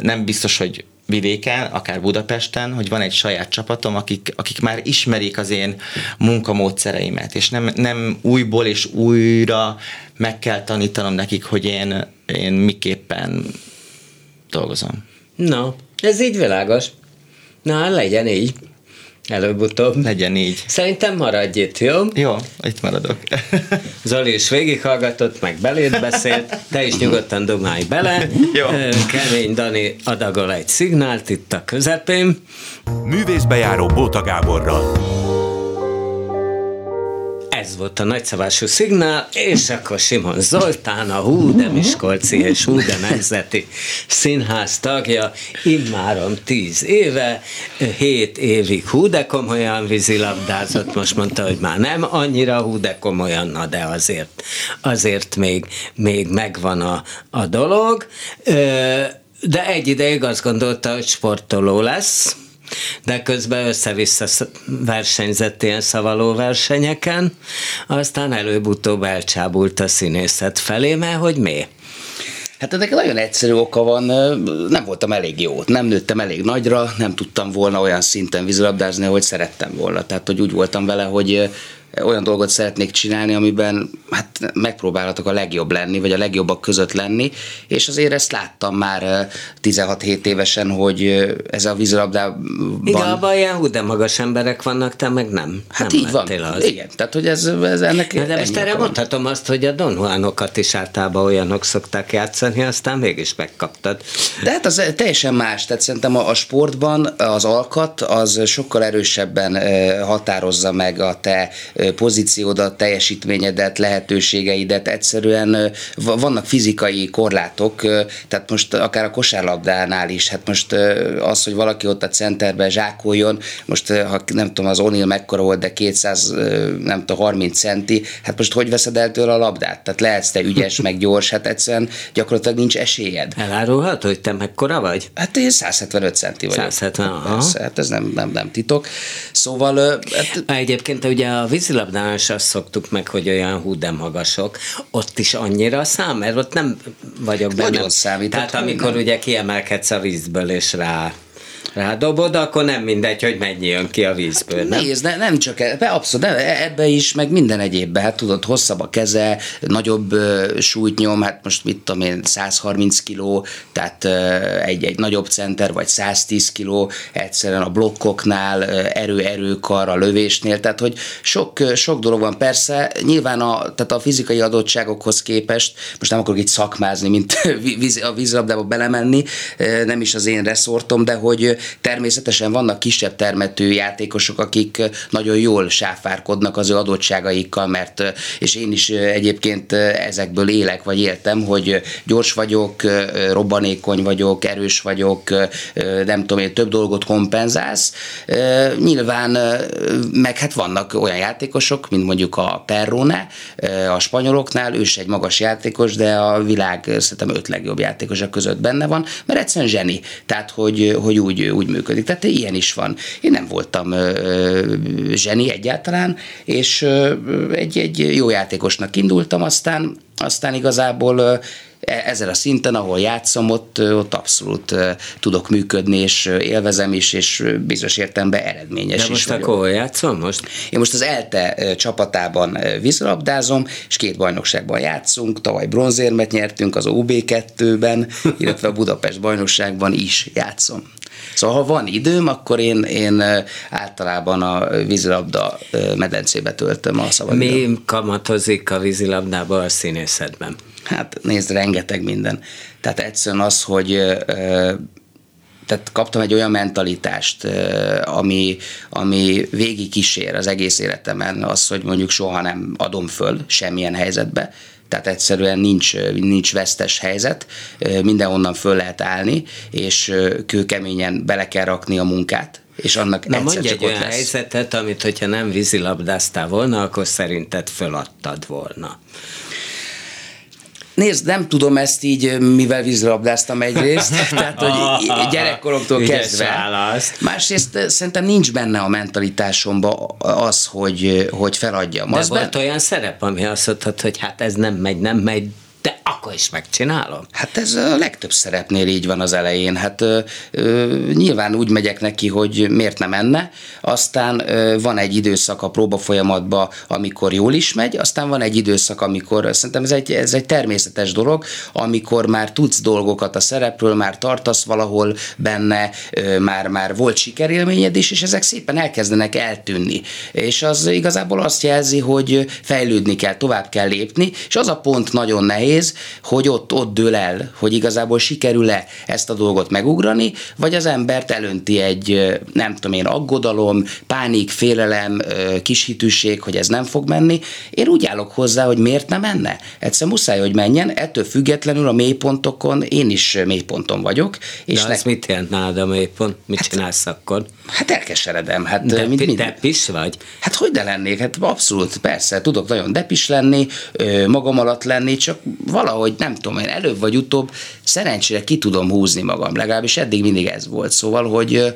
nem biztos, hogy vidéken, akár Budapesten, hogy van egy saját csapatom, akik, akik már ismerik az én munkamódszereimet, és nem, nem újból és újra meg kell tanítanom nekik, hogy én, én miképpen dolgozom. No, ez így világos. Na, legyen így. Előbb-utóbb. Legyen így. Szerintem maradj itt, jó? Jó, itt maradok. Zoli is végighallgatott, meg beléd beszélt, te is nyugodtan dumálj bele. Jó. Kemény Dani adagol egy szignált itt a közepén. Művészbejáró Bóta Gáborral ez volt a nagyszabású szignál, és akkor Simon Zoltán, a Hú de Miskolci és Hú de Nemzeti Színház tagja, immáron tíz éve, hét évig hú de komolyan vízilabdázott, most mondta, hogy már nem annyira hú de komolyan, na de azért, azért még, még megvan a, a dolog. De egy ideig azt gondolta, hogy sportoló lesz, de közben össze-vissza versenyzett ilyen szavaló versenyeken, aztán előbb-utóbb elcsábult a színészet felé, mert hogy mi? Hát ennek nagyon egyszerű oka van, nem voltam elég jó, nem nőttem elég nagyra, nem tudtam volna olyan szinten vízilabdázni, ahogy szerettem volna. Tehát, hogy úgy voltam vele, hogy olyan dolgot szeretnék csinálni, amiben hát megpróbálhatok a legjobb lenni, vagy a legjobbak között lenni, és azért ezt láttam már 16-7 évesen, hogy ez a vízilabdában... Igen, abban ilyen hú, de magas emberek vannak, te meg nem. Hát nem így van. Az. Igen, tehát hogy ez, ez ennek... Na, de most erre mondhatom azt, hogy a Don Juanokat is általában olyanok szokták játszani, aztán mégis megkaptad. De hát az teljesen más, tehát szerintem a, a sportban az alkat az sokkal erősebben határozza meg a te pozíciódat, teljesítményedet, lehetőségeidet, egyszerűen vannak fizikai korlátok, tehát most akár a kosárlabdánál is, hát most az, hogy valaki ott a centerben zsákoljon, most ha nem tudom, az O'Neill mekkora volt, de 200, nem tudom, 30 centi, hát most hogy veszed el tőle a labdát? Tehát lehetsz te ügyes, meg gyors, hát egyszerűen gyakorlatilag nincs esélyed. Elárulhat, hogy te mekkora vagy? Hát én 175 centi vagyok. 170, aha. Persze, hát ez nem, nem, nem titok. Szóval... Hát... Egyébként ugye a vízilabdán is azt szoktuk meg, hogy olyan hú, de magasok. Ott is annyira szám, mert ott nem vagyok benne. Nagyon számít. Tehát amikor nem. ugye kiemelkedsz a vízből és rá rádobod, akkor nem mindegy, hogy mennyi jön ki a vízből, nem? Nézd, ne, nem csak e, abszolút, nem, ebbe is, meg minden egyébbe, hát tudod, hosszabb a keze, nagyobb uh, súlyt nyom, hát most mit tudom én, 130 kiló, tehát uh, egy, egy nagyobb center, vagy 110 kiló, egyszerűen a blokkoknál, erő-erőkar a lövésnél, tehát hogy sok, sok dolog van, persze, nyilván a, tehát a fizikai adottságokhoz képest, most nem akarok itt szakmázni, mint a vízilabdába belemenni, nem is az én reszortom, de hogy természetesen vannak kisebb termető játékosok, akik nagyon jól sáfárkodnak az ő adottságaikkal, mert és én is egyébként ezekből élek, vagy éltem, hogy gyors vagyok, robbanékony vagyok, erős vagyok, nem tudom én, több dolgot kompenzálsz. Nyilván, meg hát vannak olyan játékosok, mint mondjuk a Perrone, a spanyoloknál, ő is egy magas játékos, de a világ szerintem öt legjobb játékosok között benne van, mert egyszerűen zseni. Tehát, hogy, hogy úgy, úgy működik. Tehát ilyen is van. Én nem voltam zseni egyáltalán, és egy, egy jó játékosnak indultam, aztán, aztán igazából e, ezzel a szinten, ahol játszom, ott, ott abszolút tudok működni, és élvezem is, és bizonyos értelemben eredményes De most is vagyok. akkor játszom most? Én most az ELTE csapatában vízilabdázom, és két bajnokságban játszunk, tavaly bronzérmet nyertünk az OB2-ben, illetve a Budapest bajnokságban is játszom. Szóval ha van időm, akkor én, én általában a vízilabda medencébe töltöm a szabadidőm. Mi kamatozik a vízilabdába a színészetben? Hát nézd, rengeteg minden. Tehát egyszerűen az, hogy tehát kaptam egy olyan mentalitást, ami, ami végig kísér az egész életemen, az, hogy mondjuk soha nem adom föl semmilyen helyzetbe, tehát egyszerűen nincs, nincs vesztes helyzet, mindenhonnan föl lehet állni, és kőkeményen bele kell rakni a munkát, és annak Na mondj egy olyan lesz. helyzetet, amit hogyha nem vízilabdáztál volna, akkor szerinted föladtad volna. Nézd, nem tudom ezt így, mivel vízilabdáztam egyrészt, tehát hogy gyerekkoromtól kezdve. Másrészt szerintem nincs benne a mentalitásomban az, hogy, hogy feladjam. De az volt ben- olyan szerep, ami azt mondtad, hogy hát ez nem megy, nem megy, de akkor is megcsinálom. Hát ez a legtöbb szerepnél így van az elején. Hát ö, ö, nyilván úgy megyek neki, hogy miért nem menne, aztán ö, van egy időszak a próba folyamatban, amikor jól is megy, aztán van egy időszak, amikor szerintem ez egy, ez egy természetes dolog, amikor már tudsz dolgokat a szerepről, már tartasz valahol benne, ö, már, már volt sikerélményed is, és ezek szépen elkezdenek eltűnni. És az igazából azt jelzi, hogy fejlődni kell, tovább kell lépni, és az a pont nagyon nehéz, hogy ott, ott dől el, hogy igazából sikerül-e ezt a dolgot megugrani, vagy az embert elönti egy, nem tudom én, aggodalom, pánik, félelem, ö, kis hitűség, hogy ez nem fog menni. Én úgy állok hozzá, hogy miért nem menne. Egyszer muszáj, hogy menjen, ettől függetlenül a mélypontokon én is mélyponton vagyok. És De ne, az mit jelent nálad a mélypont? Mit csinálsz akkor? hát elkeseredem. Hát, De, mint minden. depis vagy? Hát hogy de lennék? Hát abszolút, persze, tudok nagyon depis lenni, magam alatt lenni, csak valahogy nem tudom, én előbb vagy utóbb szerencsére ki tudom húzni magam, legalábbis eddig mindig ez volt. Szóval, hogy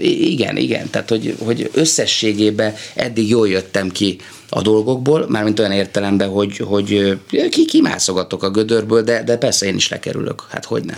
igen, igen, tehát hogy, hogy összességében eddig jól jöttem ki a dolgokból, mármint olyan értelemben, hogy, hogy ki, kimászogatok a gödörből, de, de persze én is lekerülök, hát hogy nem.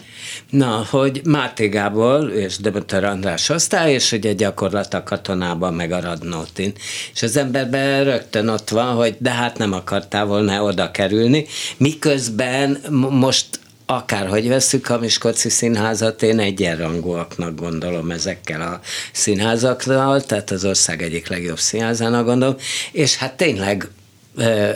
Na, hogy Máté Gábor és Demeter András osztály, és ugye gyakorlat a katonában meg a Radnótin. És az emberben rögtön ott van, hogy de hát nem akartál volna oda kerülni, miközben most akárhogy veszük a Miskolci Színházat, én egyenrangúaknak gondolom ezekkel a színházaknál, tehát az ország egyik legjobb színházának gondolom, és hát tényleg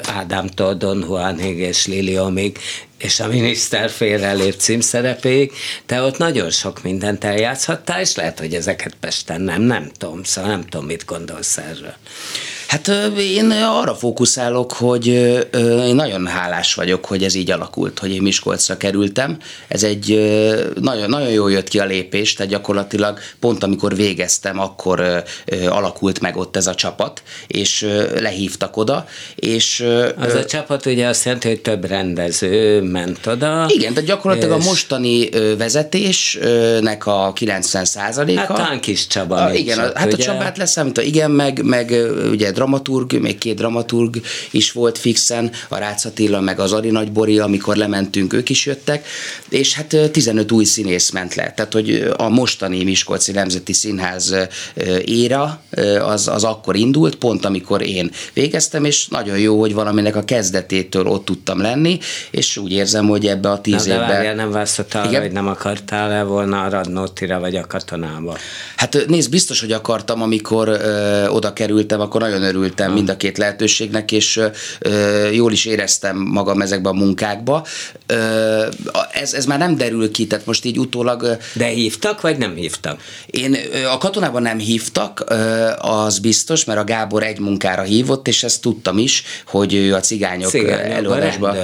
Ádámtól Don Juanig és Liliomig, és a miniszter félrelép címszerepéig, te ott nagyon sok mindent eljátszhattál, és lehet, hogy ezeket Pesten nem, nem tudom, szóval nem tudom, mit gondolsz erről. Hát én arra fókuszálok, hogy én nagyon hálás vagyok, hogy ez így alakult, hogy én Miskolcra kerültem. Ez egy nagyon, nagyon jól jött ki a lépés, tehát gyakorlatilag pont amikor végeztem, akkor alakult meg ott ez a csapat, és lehívtak oda. És, az a csapat ugye azt jelenti, hogy több rendező ment oda. Igen, tehát gyakorlatilag és... a mostani vezetésnek a 90 százaléka. Hát talán kis Csaba. A, igen, csak, hát ugye? a Csabát leszámít, igen, meg, meg ugye dramaturg, még két dramaturg is volt fixen, a Rácz Attila, meg az Ari Nagybori, amikor lementünk, ők is jöttek, és hát 15 új színész ment le. Tehát, hogy a mostani Miskolci Nemzeti Színház éra az, az akkor indult, pont amikor én végeztem, és nagyon jó, hogy valaminek a kezdetétől ott tudtam lenni, és úgy érzem, hogy ebbe a tíz Na, évben... De várjál, nem választottál arra, hogy nem akartál-e volna a Radnótira vagy a katonába? Hát nézd, biztos, hogy akartam, amikor ö, oda kerültem, akkor nagyon örültem hmm. mind a két lehetőségnek, és ö, jól is éreztem magam ezekbe a munkákba. Ö, ez, ez már nem derül ki, tehát most így utólag... De hívtak, vagy nem hívtak? Én a katonában nem hívtak, az biztos, mert a Gábor egy munkára hívott, és ezt tudtam is, hogy ő a cigányok, cigányok előadásban...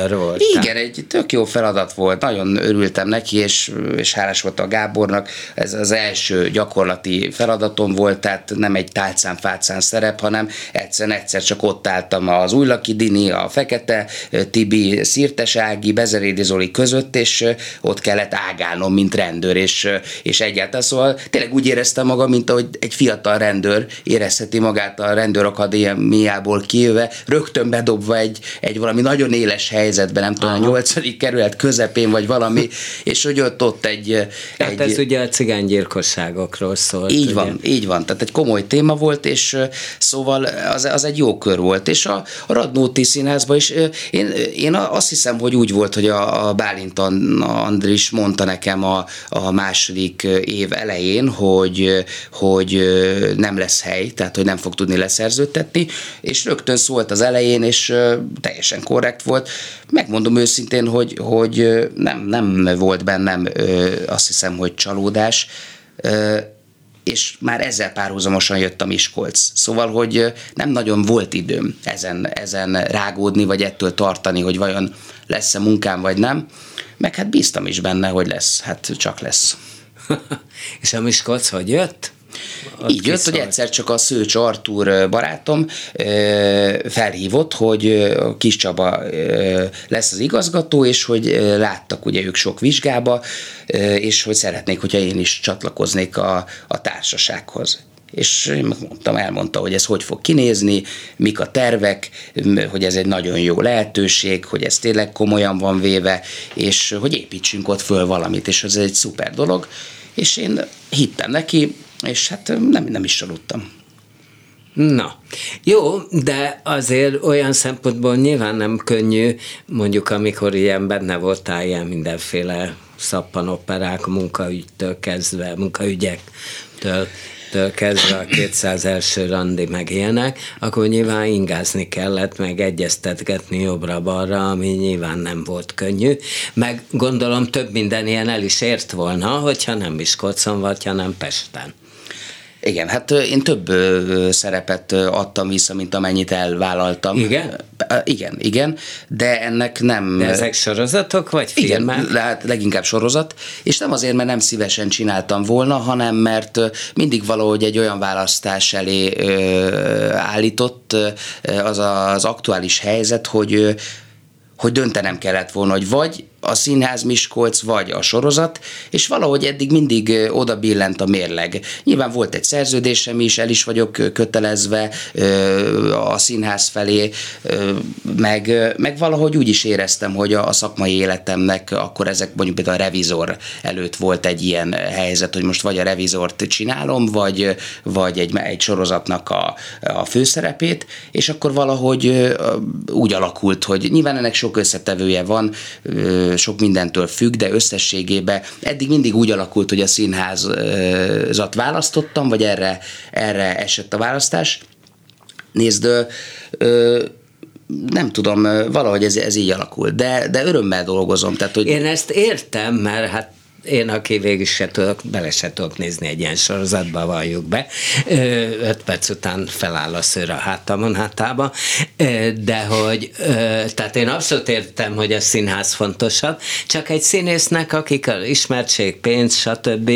Igen, egy tök jó feladat volt, nagyon örültem neki, és, és hálás volt a Gábornak. Ez az első gyakorlati feladatom volt, tehát nem egy tálcán-fácán szerep, hanem egyszerűen egyszer csak ott álltam az Újlaki Dini, a Fekete Tibi, Szirtes Ági, Bezerédi Zoli között, és ott kellett ágálnom, mint rendőr, és, és egyáltalán szóval tényleg úgy éreztem magam, mint ahogy egy fiatal rendőr érezheti magát a rendőrakadémiából kijöve, rögtön bedobva egy, egy valami nagyon éles helyzetben, nem tudom, a nyolcadik kerület közepén, vagy valami, és hogy ott, ott egy... Hát egy ez ugye a cigánygyilkosságokról szól. Így ugye? van, így van, tehát egy komoly téma volt, és szóval az, az egy jó kör volt, és a, a Radnóti színházban is én, én azt hiszem, hogy úgy volt, hogy a, a Bálint Andris mondta nekem a, a második év elején, hogy, hogy nem lesz hely, tehát hogy nem fog tudni leszerződtetni, és rögtön szólt az elején, és teljesen korrekt volt. Megmondom őszintén, hogy, hogy nem, nem volt bennem azt hiszem, hogy csalódás, és már ezzel párhuzamosan jött a Miskolc. Szóval, hogy nem nagyon volt időm ezen, ezen rágódni, vagy ettől tartani, hogy vajon lesz-e munkám, vagy nem. Meg hát bíztam is benne, hogy lesz. Hát csak lesz. és a Miskolc hogy jött? Ott Így jött, hogy egyszer csak a Szőcs Artúr barátom felhívott, hogy Kis Csaba lesz az igazgató, és hogy láttak ugye ők sok vizsgába, és hogy szeretnék, hogyha én is csatlakoznék a, a társasághoz. És én mondtam, elmondta, hogy ez hogy fog kinézni, mik a tervek, hogy ez egy nagyon jó lehetőség, hogy ez tényleg komolyan van véve, és hogy építsünk ott föl valamit, és ez egy szuper dolog, és én hittem neki, és hát nem, nem is csalódtam. Na, jó, de azért olyan szempontból nyilván nem könnyű, mondjuk amikor ilyen benne voltál ilyen mindenféle szappanoperák, munkaügytől kezdve, munkaügyektől től kezdve a 200 első randi meg ilyenek, akkor nyilván ingázni kellett, meg egyeztetgetni jobbra-balra, ami nyilván nem volt könnyű, meg gondolom több minden ilyen el is ért volna, hogyha nem Miskolcon vagy, hanem Pesten. Igen, hát én több szerepet adtam vissza, mint amennyit elvállaltam. Igen? Igen, igen, de ennek nem... De ezek sorozatok, vagy filmek? Igen, hát leginkább sorozat, és nem azért, mert nem szívesen csináltam volna, hanem mert mindig valahogy egy olyan választás elé állított az az aktuális helyzet, hogy hogy döntenem kellett volna, hogy vagy a színház Miskolc, vagy a sorozat, és valahogy eddig mindig oda billent a mérleg. Nyilván volt egy szerződésem is, el is vagyok kötelezve a színház felé, meg, meg valahogy úgy is éreztem, hogy a, szakmai életemnek akkor ezek mondjuk például a revizor előtt volt egy ilyen helyzet, hogy most vagy a revizort csinálom, vagy, vagy egy, egy sorozatnak a, a főszerepét, és akkor valahogy úgy alakult, hogy nyilván ennek sok összetevője van, sok mindentől függ, de összességében eddig mindig úgy alakult, hogy a színházat választottam, vagy erre, erre esett a választás. Nézd, ö, nem tudom, valahogy ez, ez így alakult, de, de örömmel dolgozom. Tehát, hogy... Én ezt értem, mert hát én, aki végig se tudok, bele se tudok nézni egy ilyen sorozatba, valljuk be. Öt perc után feláll a szőr a hátamon hátába, de hogy, tehát én abszolút értem, hogy a színház fontosabb, csak egy színésznek, akik a ismertség, pénz, stb.,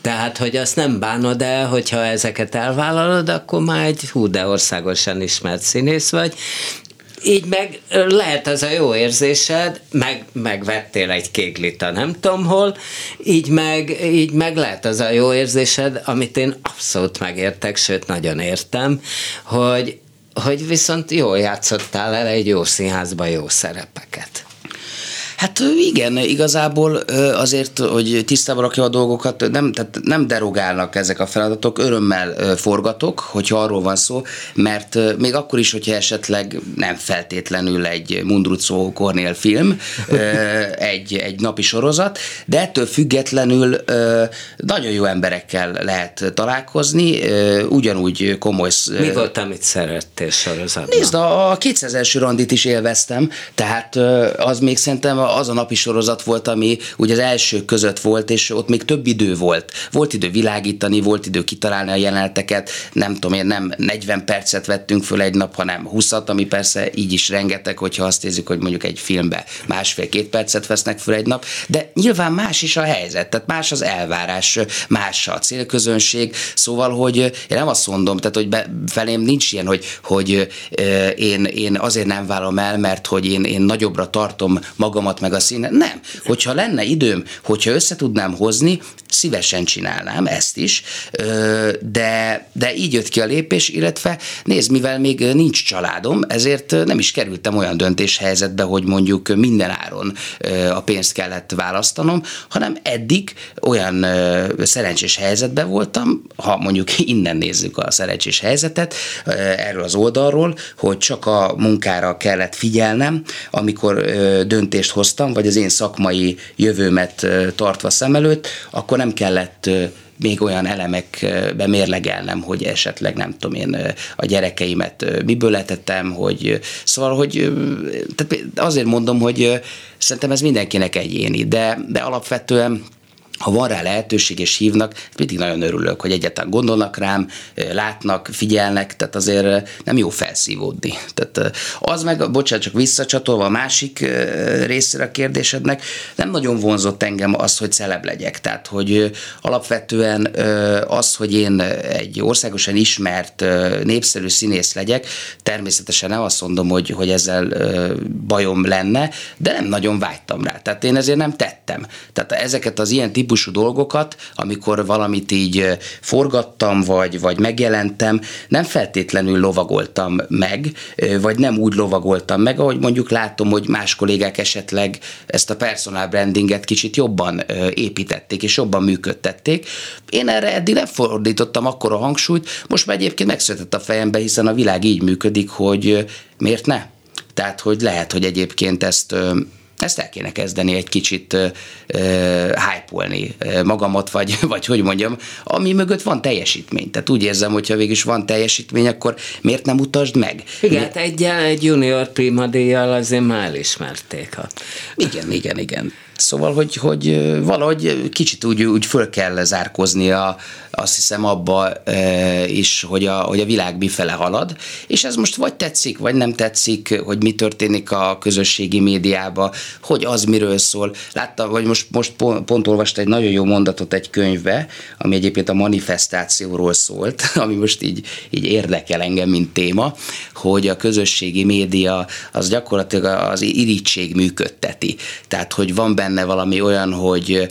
tehát, hogy azt nem bánod el, hogyha ezeket elvállalod, akkor már egy hú, de országosan ismert színész vagy, így meg lehet ez a jó érzésed, meg, megvettél egy kéglit a nem tudom hol, így meg, így meg lehet az a jó érzésed, amit én abszolút megértek, sőt nagyon értem, hogy, hogy viszont jól játszottál el egy jó színházba jó szerepeket. Hát igen, igazából azért, hogy tisztában rakja a dolgokat, nem, tehát nem derogálnak ezek a feladatok, örömmel forgatok, hogyha arról van szó, mert még akkor is, hogyha esetleg nem feltétlenül egy Mundrucó Kornél film, egy, egy napi sorozat, de ettől függetlenül nagyon jó emberekkel lehet találkozni, ugyanúgy komoly... Mi volt, amit szerettél sorozatban? Nézd, a 200 első randit is élveztem, tehát az még szerintem az a napi sorozat volt, ami ugye az első között volt, és ott még több idő volt. Volt idő világítani, volt idő kitalálni a jeleneteket, nem tudom én, nem 40 percet vettünk föl egy nap, hanem 20 ami persze így is rengeteg, hogyha azt nézzük, hogy mondjuk egy filmbe másfél-két percet vesznek föl egy nap, de nyilván más is a helyzet, tehát más az elvárás, más a célközönség, szóval, hogy én nem azt mondom, tehát, hogy be, felém nincs ilyen, hogy, hogy én, én azért nem vállalom el, mert hogy én, én nagyobbra tartom magamat, meg a színe. Nem. Hogyha lenne időm, hogyha össze tudnám hozni, szívesen csinálnám ezt is, de, de így jött ki a lépés, illetve nézd, mivel még nincs családom, ezért nem is kerültem olyan döntéshelyzetbe, hogy mondjuk minden áron a pénzt kellett választanom, hanem eddig olyan szerencsés helyzetben voltam, ha mondjuk innen nézzük a szerencsés helyzetet, erről az oldalról, hogy csak a munkára kellett figyelnem, amikor döntést hoztam, vagy az én szakmai jövőmet tartva szem előtt, akkor nem kellett még olyan elemekbe mérlegelnem, hogy esetleg nem tudom én a gyerekeimet miből letettem, hogy szóval, hogy tehát azért mondom, hogy szerintem ez mindenkinek egyéni, de, de alapvetően ha van rá lehetőség és hívnak, mindig nagyon örülök, hogy egyáltalán gondolnak rám, látnak, figyelnek, tehát azért nem jó felszívódni. Tehát az meg, bocsánat, csak visszacsatolva a másik részére a kérdésednek, nem nagyon vonzott engem az, hogy celeb legyek. Tehát, hogy alapvetően az, hogy én egy országosan ismert, népszerű színész legyek, természetesen nem azt mondom, hogy, hogy ezzel bajom lenne, de nem nagyon vágytam rá. Tehát én ezért nem tettem. Tehát ezeket az ilyen típusú dolgokat, amikor valamit így forgattam, vagy, vagy megjelentem, nem feltétlenül lovagoltam meg, vagy nem úgy lovagoltam meg, ahogy mondjuk látom, hogy más kollégák esetleg ezt a personal brandinget kicsit jobban építették, és jobban működtették. Én erre eddig nem fordítottam akkor a hangsúlyt, most már egyébként megszületett a fejembe, hiszen a világ így működik, hogy miért ne? Tehát, hogy lehet, hogy egyébként ezt ezt el kéne kezdeni egy kicsit uh, magamat, vagy, vagy hogy mondjam, ami mögött van teljesítmény. Tehát úgy érzem, hogyha végig is van teljesítmény, akkor miért nem utasd meg? Igen, hát egy, egy junior prima díjjal azért már elismerték. Ha. Igen, igen, igen. Szóval, hogy, hogy valahogy kicsit úgy, úgy föl kell zárkozni a, azt hiszem abba is, hogy a, hogy a világ mifele halad, és ez most vagy tetszik, vagy nem tetszik, hogy mi történik a közösségi médiában, hogy az miről szól. Láttam, vagy most, most pont, pont olvasta egy nagyon jó mondatot egy könyvbe, ami egyébként a manifestációról szólt, ami most így, így érdekel engem, mint téma, hogy a közösségi média az gyakorlatilag az irítség működteti. Tehát, hogy van benne valami olyan, hogy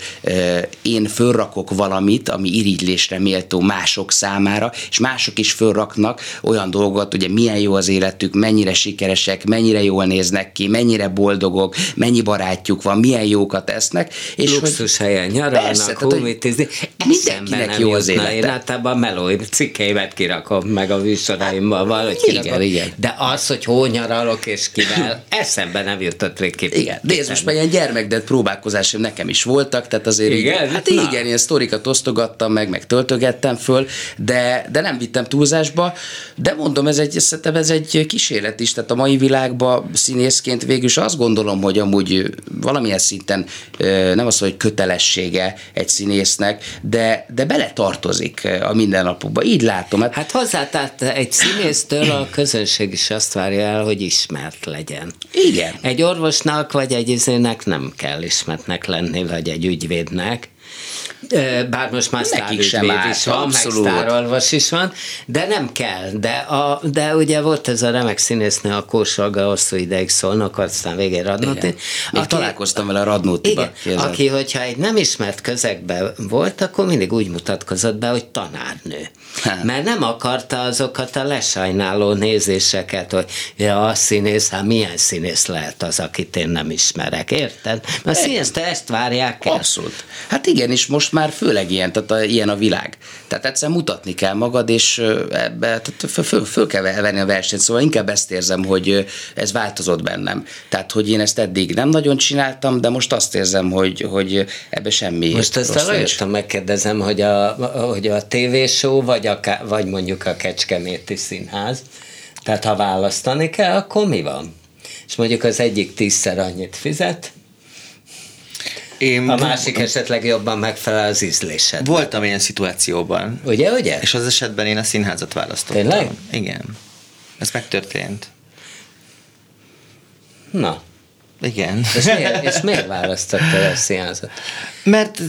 én fölrakok valamit, ami irigylésre méltó mások számára, és mások is fölraknak olyan dolgot, ugye milyen jó az életük, mennyire sikeresek, mennyire jól néznek ki, mennyire boldogok, mennyi barátjuk van, milyen jókat esznek. És Luxus hogy, helyen nyaralnak, hómítizni. Mindenkinek jó az élet. Én általában melói cikkeimet kirakom meg a műsoraimban valahogy igen, igen. De az, hogy hol nyaralok és kivel, eszembe nem jutott ki. Igen, de ez most már ilyen gyermekdet próbálkozásom nekem is voltak, tehát azért igen? Így, hát Na. igen, ilyen sztorikat osztogattam meg, meg töltögettem föl, de, de nem vittem túlzásba, de mondom, ez egy, szerintem ez egy kísérlet is, tehát a mai világban színészként végül is azt gondolom, hogy amúgy valamilyen szinten nem az, hogy kötelessége egy színésznek, de, de bele tartozik a mindennapokba. Így látom. Hát, hát hozzá, tehát egy színésztől a közönség is azt várja el, hogy ismert legyen. Igen. Egy orvosnak vagy egy izének nem kell ismertnek lenni, vagy egy ügyvédnek, bár most már sztárügyvéd is van, abszolút. meg sztárolvas is van, de nem kell. De, a, de ugye volt ez a remek színésznő, a Kósalga hosszú ideig szólnak, aztán végén Radnóti. Még aki, találkoztam vele a Radnótiba. Igen, aki, hogyha egy nem ismert közegben volt, akkor mindig úgy mutatkozott be, hogy tanárnő. Hát. Mert nem akarta azokat a lesajnáló nézéseket, hogy ja, a színész, hát milyen színész lehet az, akit én nem ismerek, érted? Mert színész, ezt várják el. Abszolút. Hát igen, és most már főleg ilyen, tehát a, ilyen a világ. Tehát egyszer mutatni kell magad, és ebbe tehát föl, föl, föl kell venni a versenyt, szóval inkább ezt érzem, hogy ez változott bennem. Tehát, hogy én ezt eddig nem nagyon csináltam, de most azt érzem, hogy, hogy ebbe semmi Most ezt eljöttem, megkérdezem, hogy a, hogy a tévéshow, vagy, a, vagy mondjuk a Kecskeméti Színház, tehát ha választani kell, akkor mi van? És mondjuk az egyik tízszer annyit fizet, én a másik esetleg jobban megfelel az ízlésed. Voltam ilyen szituációban. Ugye, ugye? És az esetben én a színházat választottam. Tényleg? Igen. Ez megtörtént. Na. Igen. És miért, és miért választottad a színházat? Mert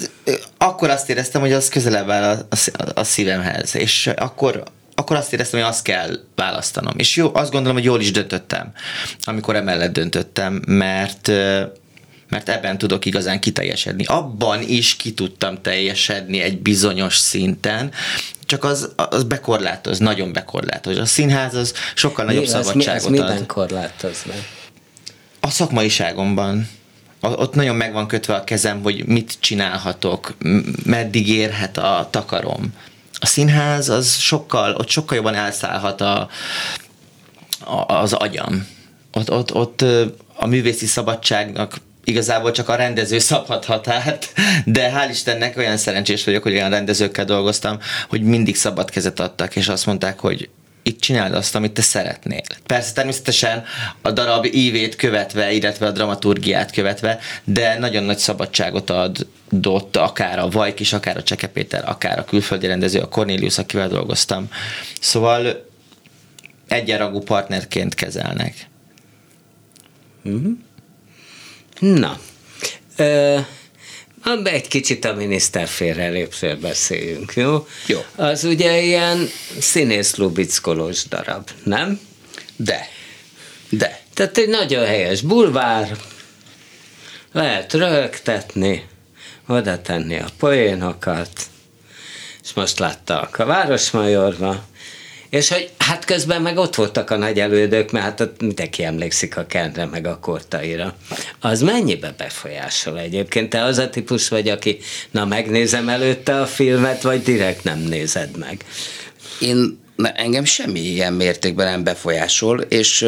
akkor azt éreztem, hogy az közelebb áll a, a, a szívemhez, és akkor, akkor azt éreztem, hogy azt kell választanom. És jó, azt gondolom, hogy jól is döntöttem, amikor emellett döntöttem, mert mert ebben tudok igazán kiteljesedni. Abban is ki tudtam teljesedni egy bizonyos szinten, csak az, az bekorlátoz, nagyon bekorlátoz. A színház az sokkal nagyobb mi, szabadságot mi, ad. miben korlátoz be? A szakmaiságomban. Ott nagyon meg van kötve a kezem, hogy mit csinálhatok, meddig érhet a takarom. A színház az sokkal, ott sokkal jobban elszállhat a, a, az agyam. Ott, ott, ott a művészi szabadságnak igazából csak a rendező szabhat határt, de hál' Istennek olyan szerencsés vagyok, hogy olyan rendezőkkel dolgoztam, hogy mindig szabad kezet adtak, és azt mondták, hogy itt csináld azt, amit te szeretnél. Persze természetesen a darab ívét követve, illetve a dramaturgiát követve, de nagyon nagy szabadságot adott akár a Vajk is, akár a Cseke Péter, akár a külföldi rendező, a Cornelius, akivel dolgoztam. Szóval egyenrangú partnerként kezelnek. Mm-hmm. Na, ö, egy kicsit a miniszter félrelépről beszéljünk, jó? Jó. Az ugye ilyen színész lubickolós darab, nem? De. De. Tehát egy nagyon helyes bulvár, lehet rögtetni, oda tenni a poénokat, és most láttak a Városmajorba, és hogy hát közben meg ott voltak a nagy elődök, mert hát ott mindenki emlékszik a Kenre meg a Kortaira. Az mennyibe befolyásol egyébként? Te az a típus vagy, aki na megnézem előtte a filmet, vagy direkt nem nézed meg? Én na, engem semmi ilyen mértékben nem befolyásol, és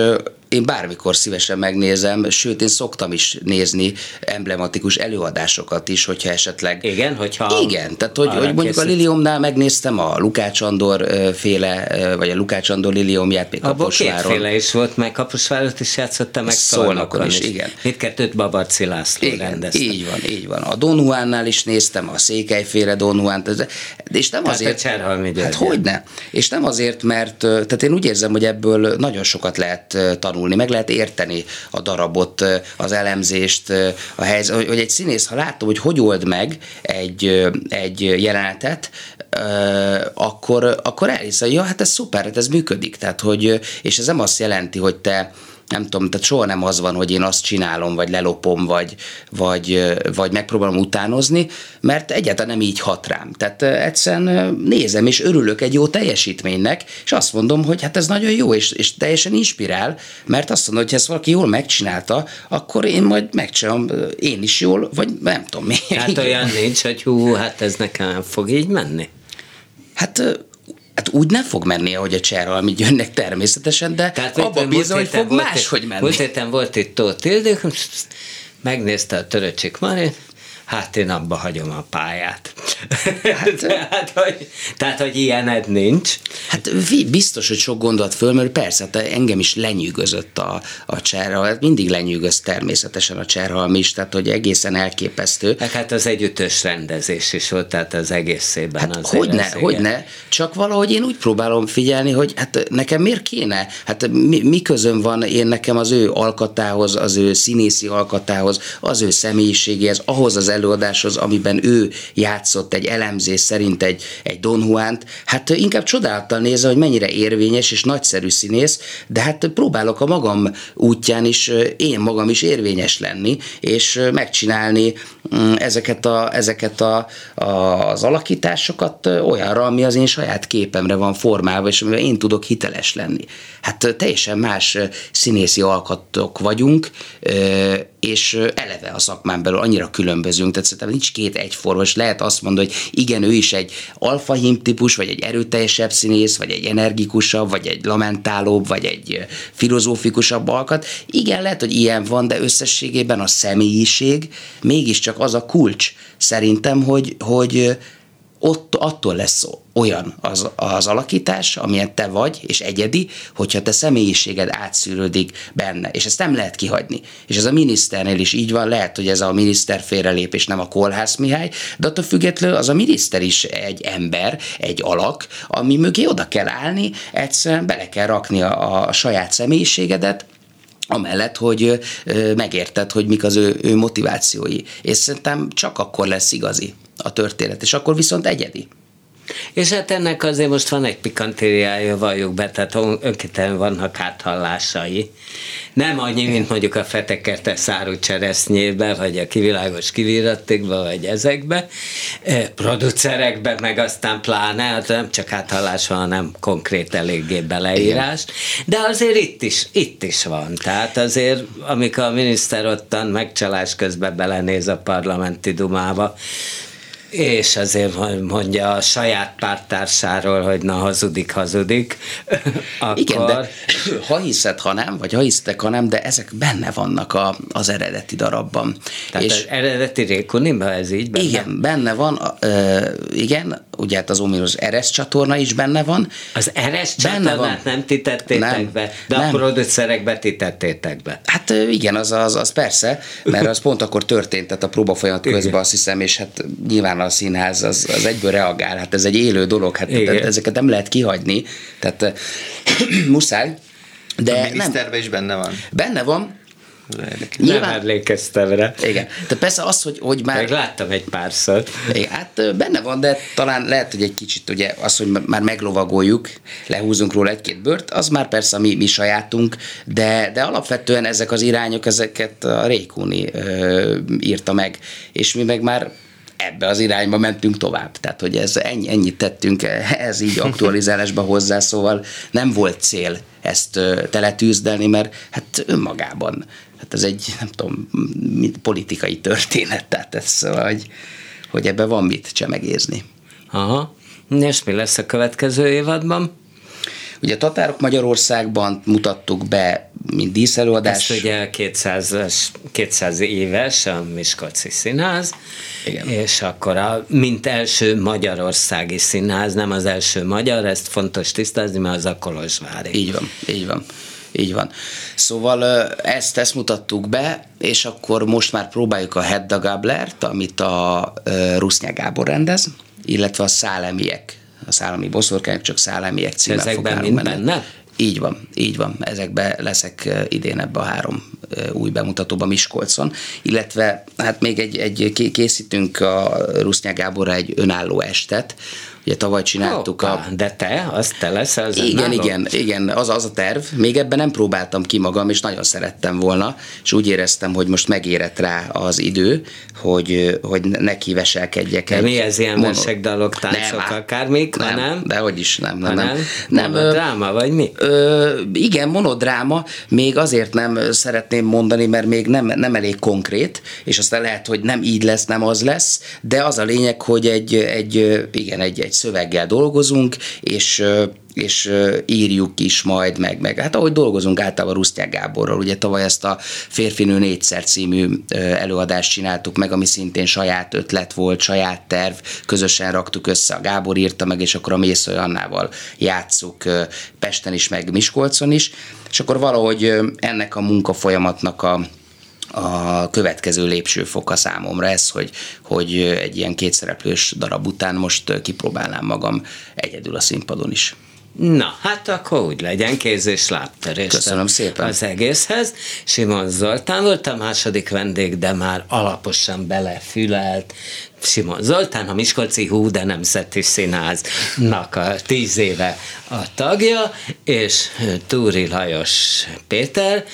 én bármikor szívesen megnézem, sőt, én szoktam is nézni emblematikus előadásokat is, hogyha esetleg... Igen, hogyha... Igen, tehát hogy, hogy mondjuk készít. a Liliumnál megnéztem a Lukács Andor féle, vagy a Lukács Andor Liliumját még Abból kétféle is volt, meg Kaposvárot is játszotta, meg Szolnokon is, is, igen. Mindkettőt Babarci László igen, rendezte. így van, így van. A Don Juannál is néztem, a Székelyféle Don Juan, és nem tehát azért... A hát hogyne? És nem azért, mert tehát én úgy érzem, hogy ebből nagyon sokat lehet tanulni, meg lehet érteni a darabot, az elemzést, a helyzet, hogy, egy színész, ha látom, hogy hogy old meg egy, egy jelenetet, akkor, akkor elhisz, hogy ja, hát ez szuper, hát ez működik. Tehát, hogy, és ez nem azt jelenti, hogy te nem tudom, tehát soha nem az van, hogy én azt csinálom, vagy lelopom, vagy, vagy, vagy megpróbálom utánozni, mert egyáltalán nem így hat rám. Tehát egyszerűen nézem, és örülök egy jó teljesítménynek, és azt mondom, hogy hát ez nagyon jó, és, és teljesen inspirál, mert azt mondom, hogy ha ezt valaki jól megcsinálta, akkor én majd megcsinálom én is jól, vagy nem tudom mi. Hát olyan nincs, hogy hú, hát ez nekem fog így menni. Hát Hát úgy nem fog menni, ahogy a Cserhalmi jönnek természetesen, de Tehát, abban bízom, hogy fog máshogy menni. Múlt héten volt itt Tóth Ildő, megnézte a Töröcsik Marit, hát én abba hagyom a pályát. Hát, tehát, hogy, tehát, hogy ilyened nincs. Hát biztos, hogy sok gondolat fölmerül, persze, hát engem is lenyűgözött a, a cserhal, hát mindig lenyűgöz természetesen a cserhalm is, tehát hogy egészen elképesztő. Hát, hát az együttes rendezés is volt, tehát az egészében hát az hogyne, hogyne, csak valahogy én úgy próbálom figyelni, hogy hát nekem miért kéne, hát mi, mi közön van én nekem az ő alkatához, az ő színészi alkatához, az ő személyiségéhez, ahhoz az előadáshoz, amiben ő játszott egy elemzés szerint egy, egy Don Juan-t, hát inkább csodálattal nézze, hogy mennyire érvényes és nagyszerű színész, de hát próbálok a magam útján is én magam is érvényes lenni, és megcsinálni mm, ezeket, a, ezeket a, a, az alakításokat olyanra, ami az én saját képemre van formálva, és amivel én tudok hiteles lenni. Hát teljesen más színészi alkatok vagyunk, és eleve a szakmán belül annyira különbözünk, tehát szerintem nincs két egyforma, és lehet azt mondani, hogy igen, ő is egy alfahím típus, vagy egy erőteljesebb színész, vagy egy energikusabb, vagy egy lamentálóbb, vagy egy filozófikusabb alkat. Igen, lehet, hogy ilyen van, de összességében a személyiség mégiscsak az a kulcs szerintem, hogy, hogy ott attól lesz olyan az, az alakítás, amilyen te vagy, és egyedi, hogyha te személyiséged átszűrődik benne, és ezt nem lehet kihagyni. És ez a miniszternél is így van, lehet, hogy ez a miniszter félrelép, és nem a Kolhász Mihály, de attól függetlenül az a miniszter is egy ember, egy alak, ami mögé oda kell állni, egyszerűen bele kell rakni a, a saját személyiségedet, amellett, hogy megérted, hogy mik az ő, ő motivációi. És szerintem csak akkor lesz igazi a történet, és akkor viszont egyedi. És hát ennek azért most van egy pikantériája, valljuk be, tehát önkéntelen vannak áthallásai. Nem annyi, mint mondjuk a fetekerte száru cseresznyébe, vagy a kivilágos kivirattékba, vagy ezekbe. E, producerekbe, meg aztán pláne, hát nem csak áthallás van, hanem konkrét eléggé beleírás. De azért itt is, itt is van. Tehát azért, amikor a miniszter ottan megcsalás közben belenéz a parlamenti dumába, és azért mondja a saját pártársáról, hogy na hazudik, hazudik. Akkor... Igen, de ha hiszed, ha nem, vagy ha hisztek, ha nem, de ezek benne vannak a, az eredeti darabban. Tehát és az eredeti Rékuniban ez így benne? Igen, benne van, uh, igen, ugye hát az ominos Eres csatorna is benne van. Az Eres csatornát nem ti tettétek nem, be, de nem. a producerek ti tettétek be. Hát igen, az, az, az persze, mert az pont akkor történt, tehát a próba folyamat közben azt hiszem, és hát nyilván a színház az, az egyből reagál, hát ez egy élő dolog, hát tehát ezeket nem lehet kihagyni, tehát muszáj. De a nem. is benne van. Benne van, Nyilván, nem emlékeztem rá. Igen. De persze az, hogy, hogy már... Meg láttam egy párszor. Igen, hát benne van, de talán lehet, hogy egy kicsit ugye az, hogy már meglovagoljuk, lehúzunk róla egy-két bört, az már persze a mi, mi sajátunk, de, de alapvetően ezek az irányok, ezeket a Rékuni ö, írta meg, és mi meg már ebbe az irányba mentünk tovább. Tehát, hogy ez ennyi, ennyit tettünk ez így aktualizálásba hozzá, szóval nem volt cél ezt teletűzdelni, mert hát önmagában, hát ez egy, nem tudom, politikai történet, tehát ez szóval, hogy, hogy ebbe van mit csemegézni. Aha. És mi lesz a következő évadban? Ugye a Tatárok Magyarországban mutattuk be, mint díszelőadás. Ezt ugye 200, 200 éves a Miskolci Színház, Igen. és akkor a, mint első magyarországi színház, nem az első magyar, ezt fontos tisztázni, mert az a Kolozsvári. Így van, így van. Így van. Szóval ezt, ezt mutattuk be, és akkor most már próbáljuk a Hedda Gablert, amit a Rusznyá Gábor rendez, illetve a Szálemiek, a Szálemi boszorkányok, csak Szálemiek címmel Ezekben mind benne? Így van, így van. Ezekbe leszek idén ebbe a három új bemutatóba Miskolcon, illetve hát még egy, egy készítünk a Rusznyá Gáborra egy önálló estet, Ugye tavaly csináltuk Hoppá, a... De te, az te leszel az Igen, igen, igen, az, az a terv. Még ebben nem próbáltam ki magam, és nagyon szerettem volna, és úgy éreztem, hogy most megérett rá az idő, hogy, hogy neki veselkedjek. De mi ez ilyen mono... mesekdalok, táncok, nem, akármik, nem, nem? De hogy is nem, nem, nem. nem. nem monodráma, vagy mi? Ö, igen, monodráma, még azért nem szeretném mondani, mert még nem, nem elég konkrét, és aztán lehet, hogy nem így lesz, nem az lesz, de az a lényeg, hogy egy, egy igen, egy, egy szöveggel dolgozunk, és és írjuk is majd, meg, meg. Hát ahogy dolgozunk általában Rusztyák Gáborral, ugye tavaly ezt a Férfinő négyszer című előadást csináltuk meg, ami szintén saját ötlet volt, saját terv, közösen raktuk össze, a Gábor írta meg, és akkor a Mészöly Annával játsszuk Pesten is, meg Miskolcon is, és akkor valahogy ennek a munkafolyamatnak a a következő lépcsőfoka számomra ez, hogy, hogy egy ilyen kétszereplős darab után most kipróbálnám magam egyedül a színpadon is. Na, hát akkor úgy legyen, kéz és lábtörés. Köszönöm szépen. Az egészhez. Simon Zoltán volt a második vendég, de már alaposan belefülelt. Simon Zoltán, a Miskolci Hú, de Nemzeti Színháznak a tíz éve a tagja, és Túri Lajos Péter,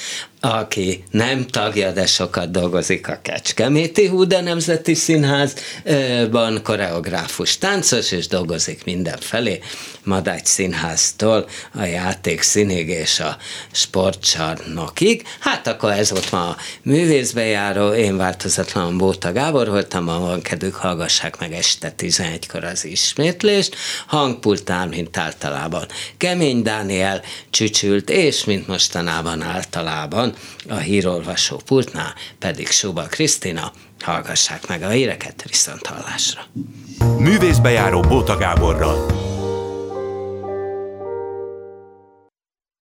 aki nem tagja, de sokat dolgozik a Kecskeméti Húde Nemzeti Színházban, koreográfus, táncos, és dolgozik mindenfelé, Madács Színháztól a játék színig és a sportcsarnokig. Hát akkor ez volt ma a művészbejáró, én változatlan Bóta Gábor voltam, a van kedvük, hallgassák meg este 11-kor az ismétlést, hangpultán, mint általában. Kemény Dániel csücsült, és mint mostanában általában a hírolvasó pultnál pedig Suba Krisztina. Hallgassák meg a híreket viszont hallásra. Művészbejáró Bóta Gáborral.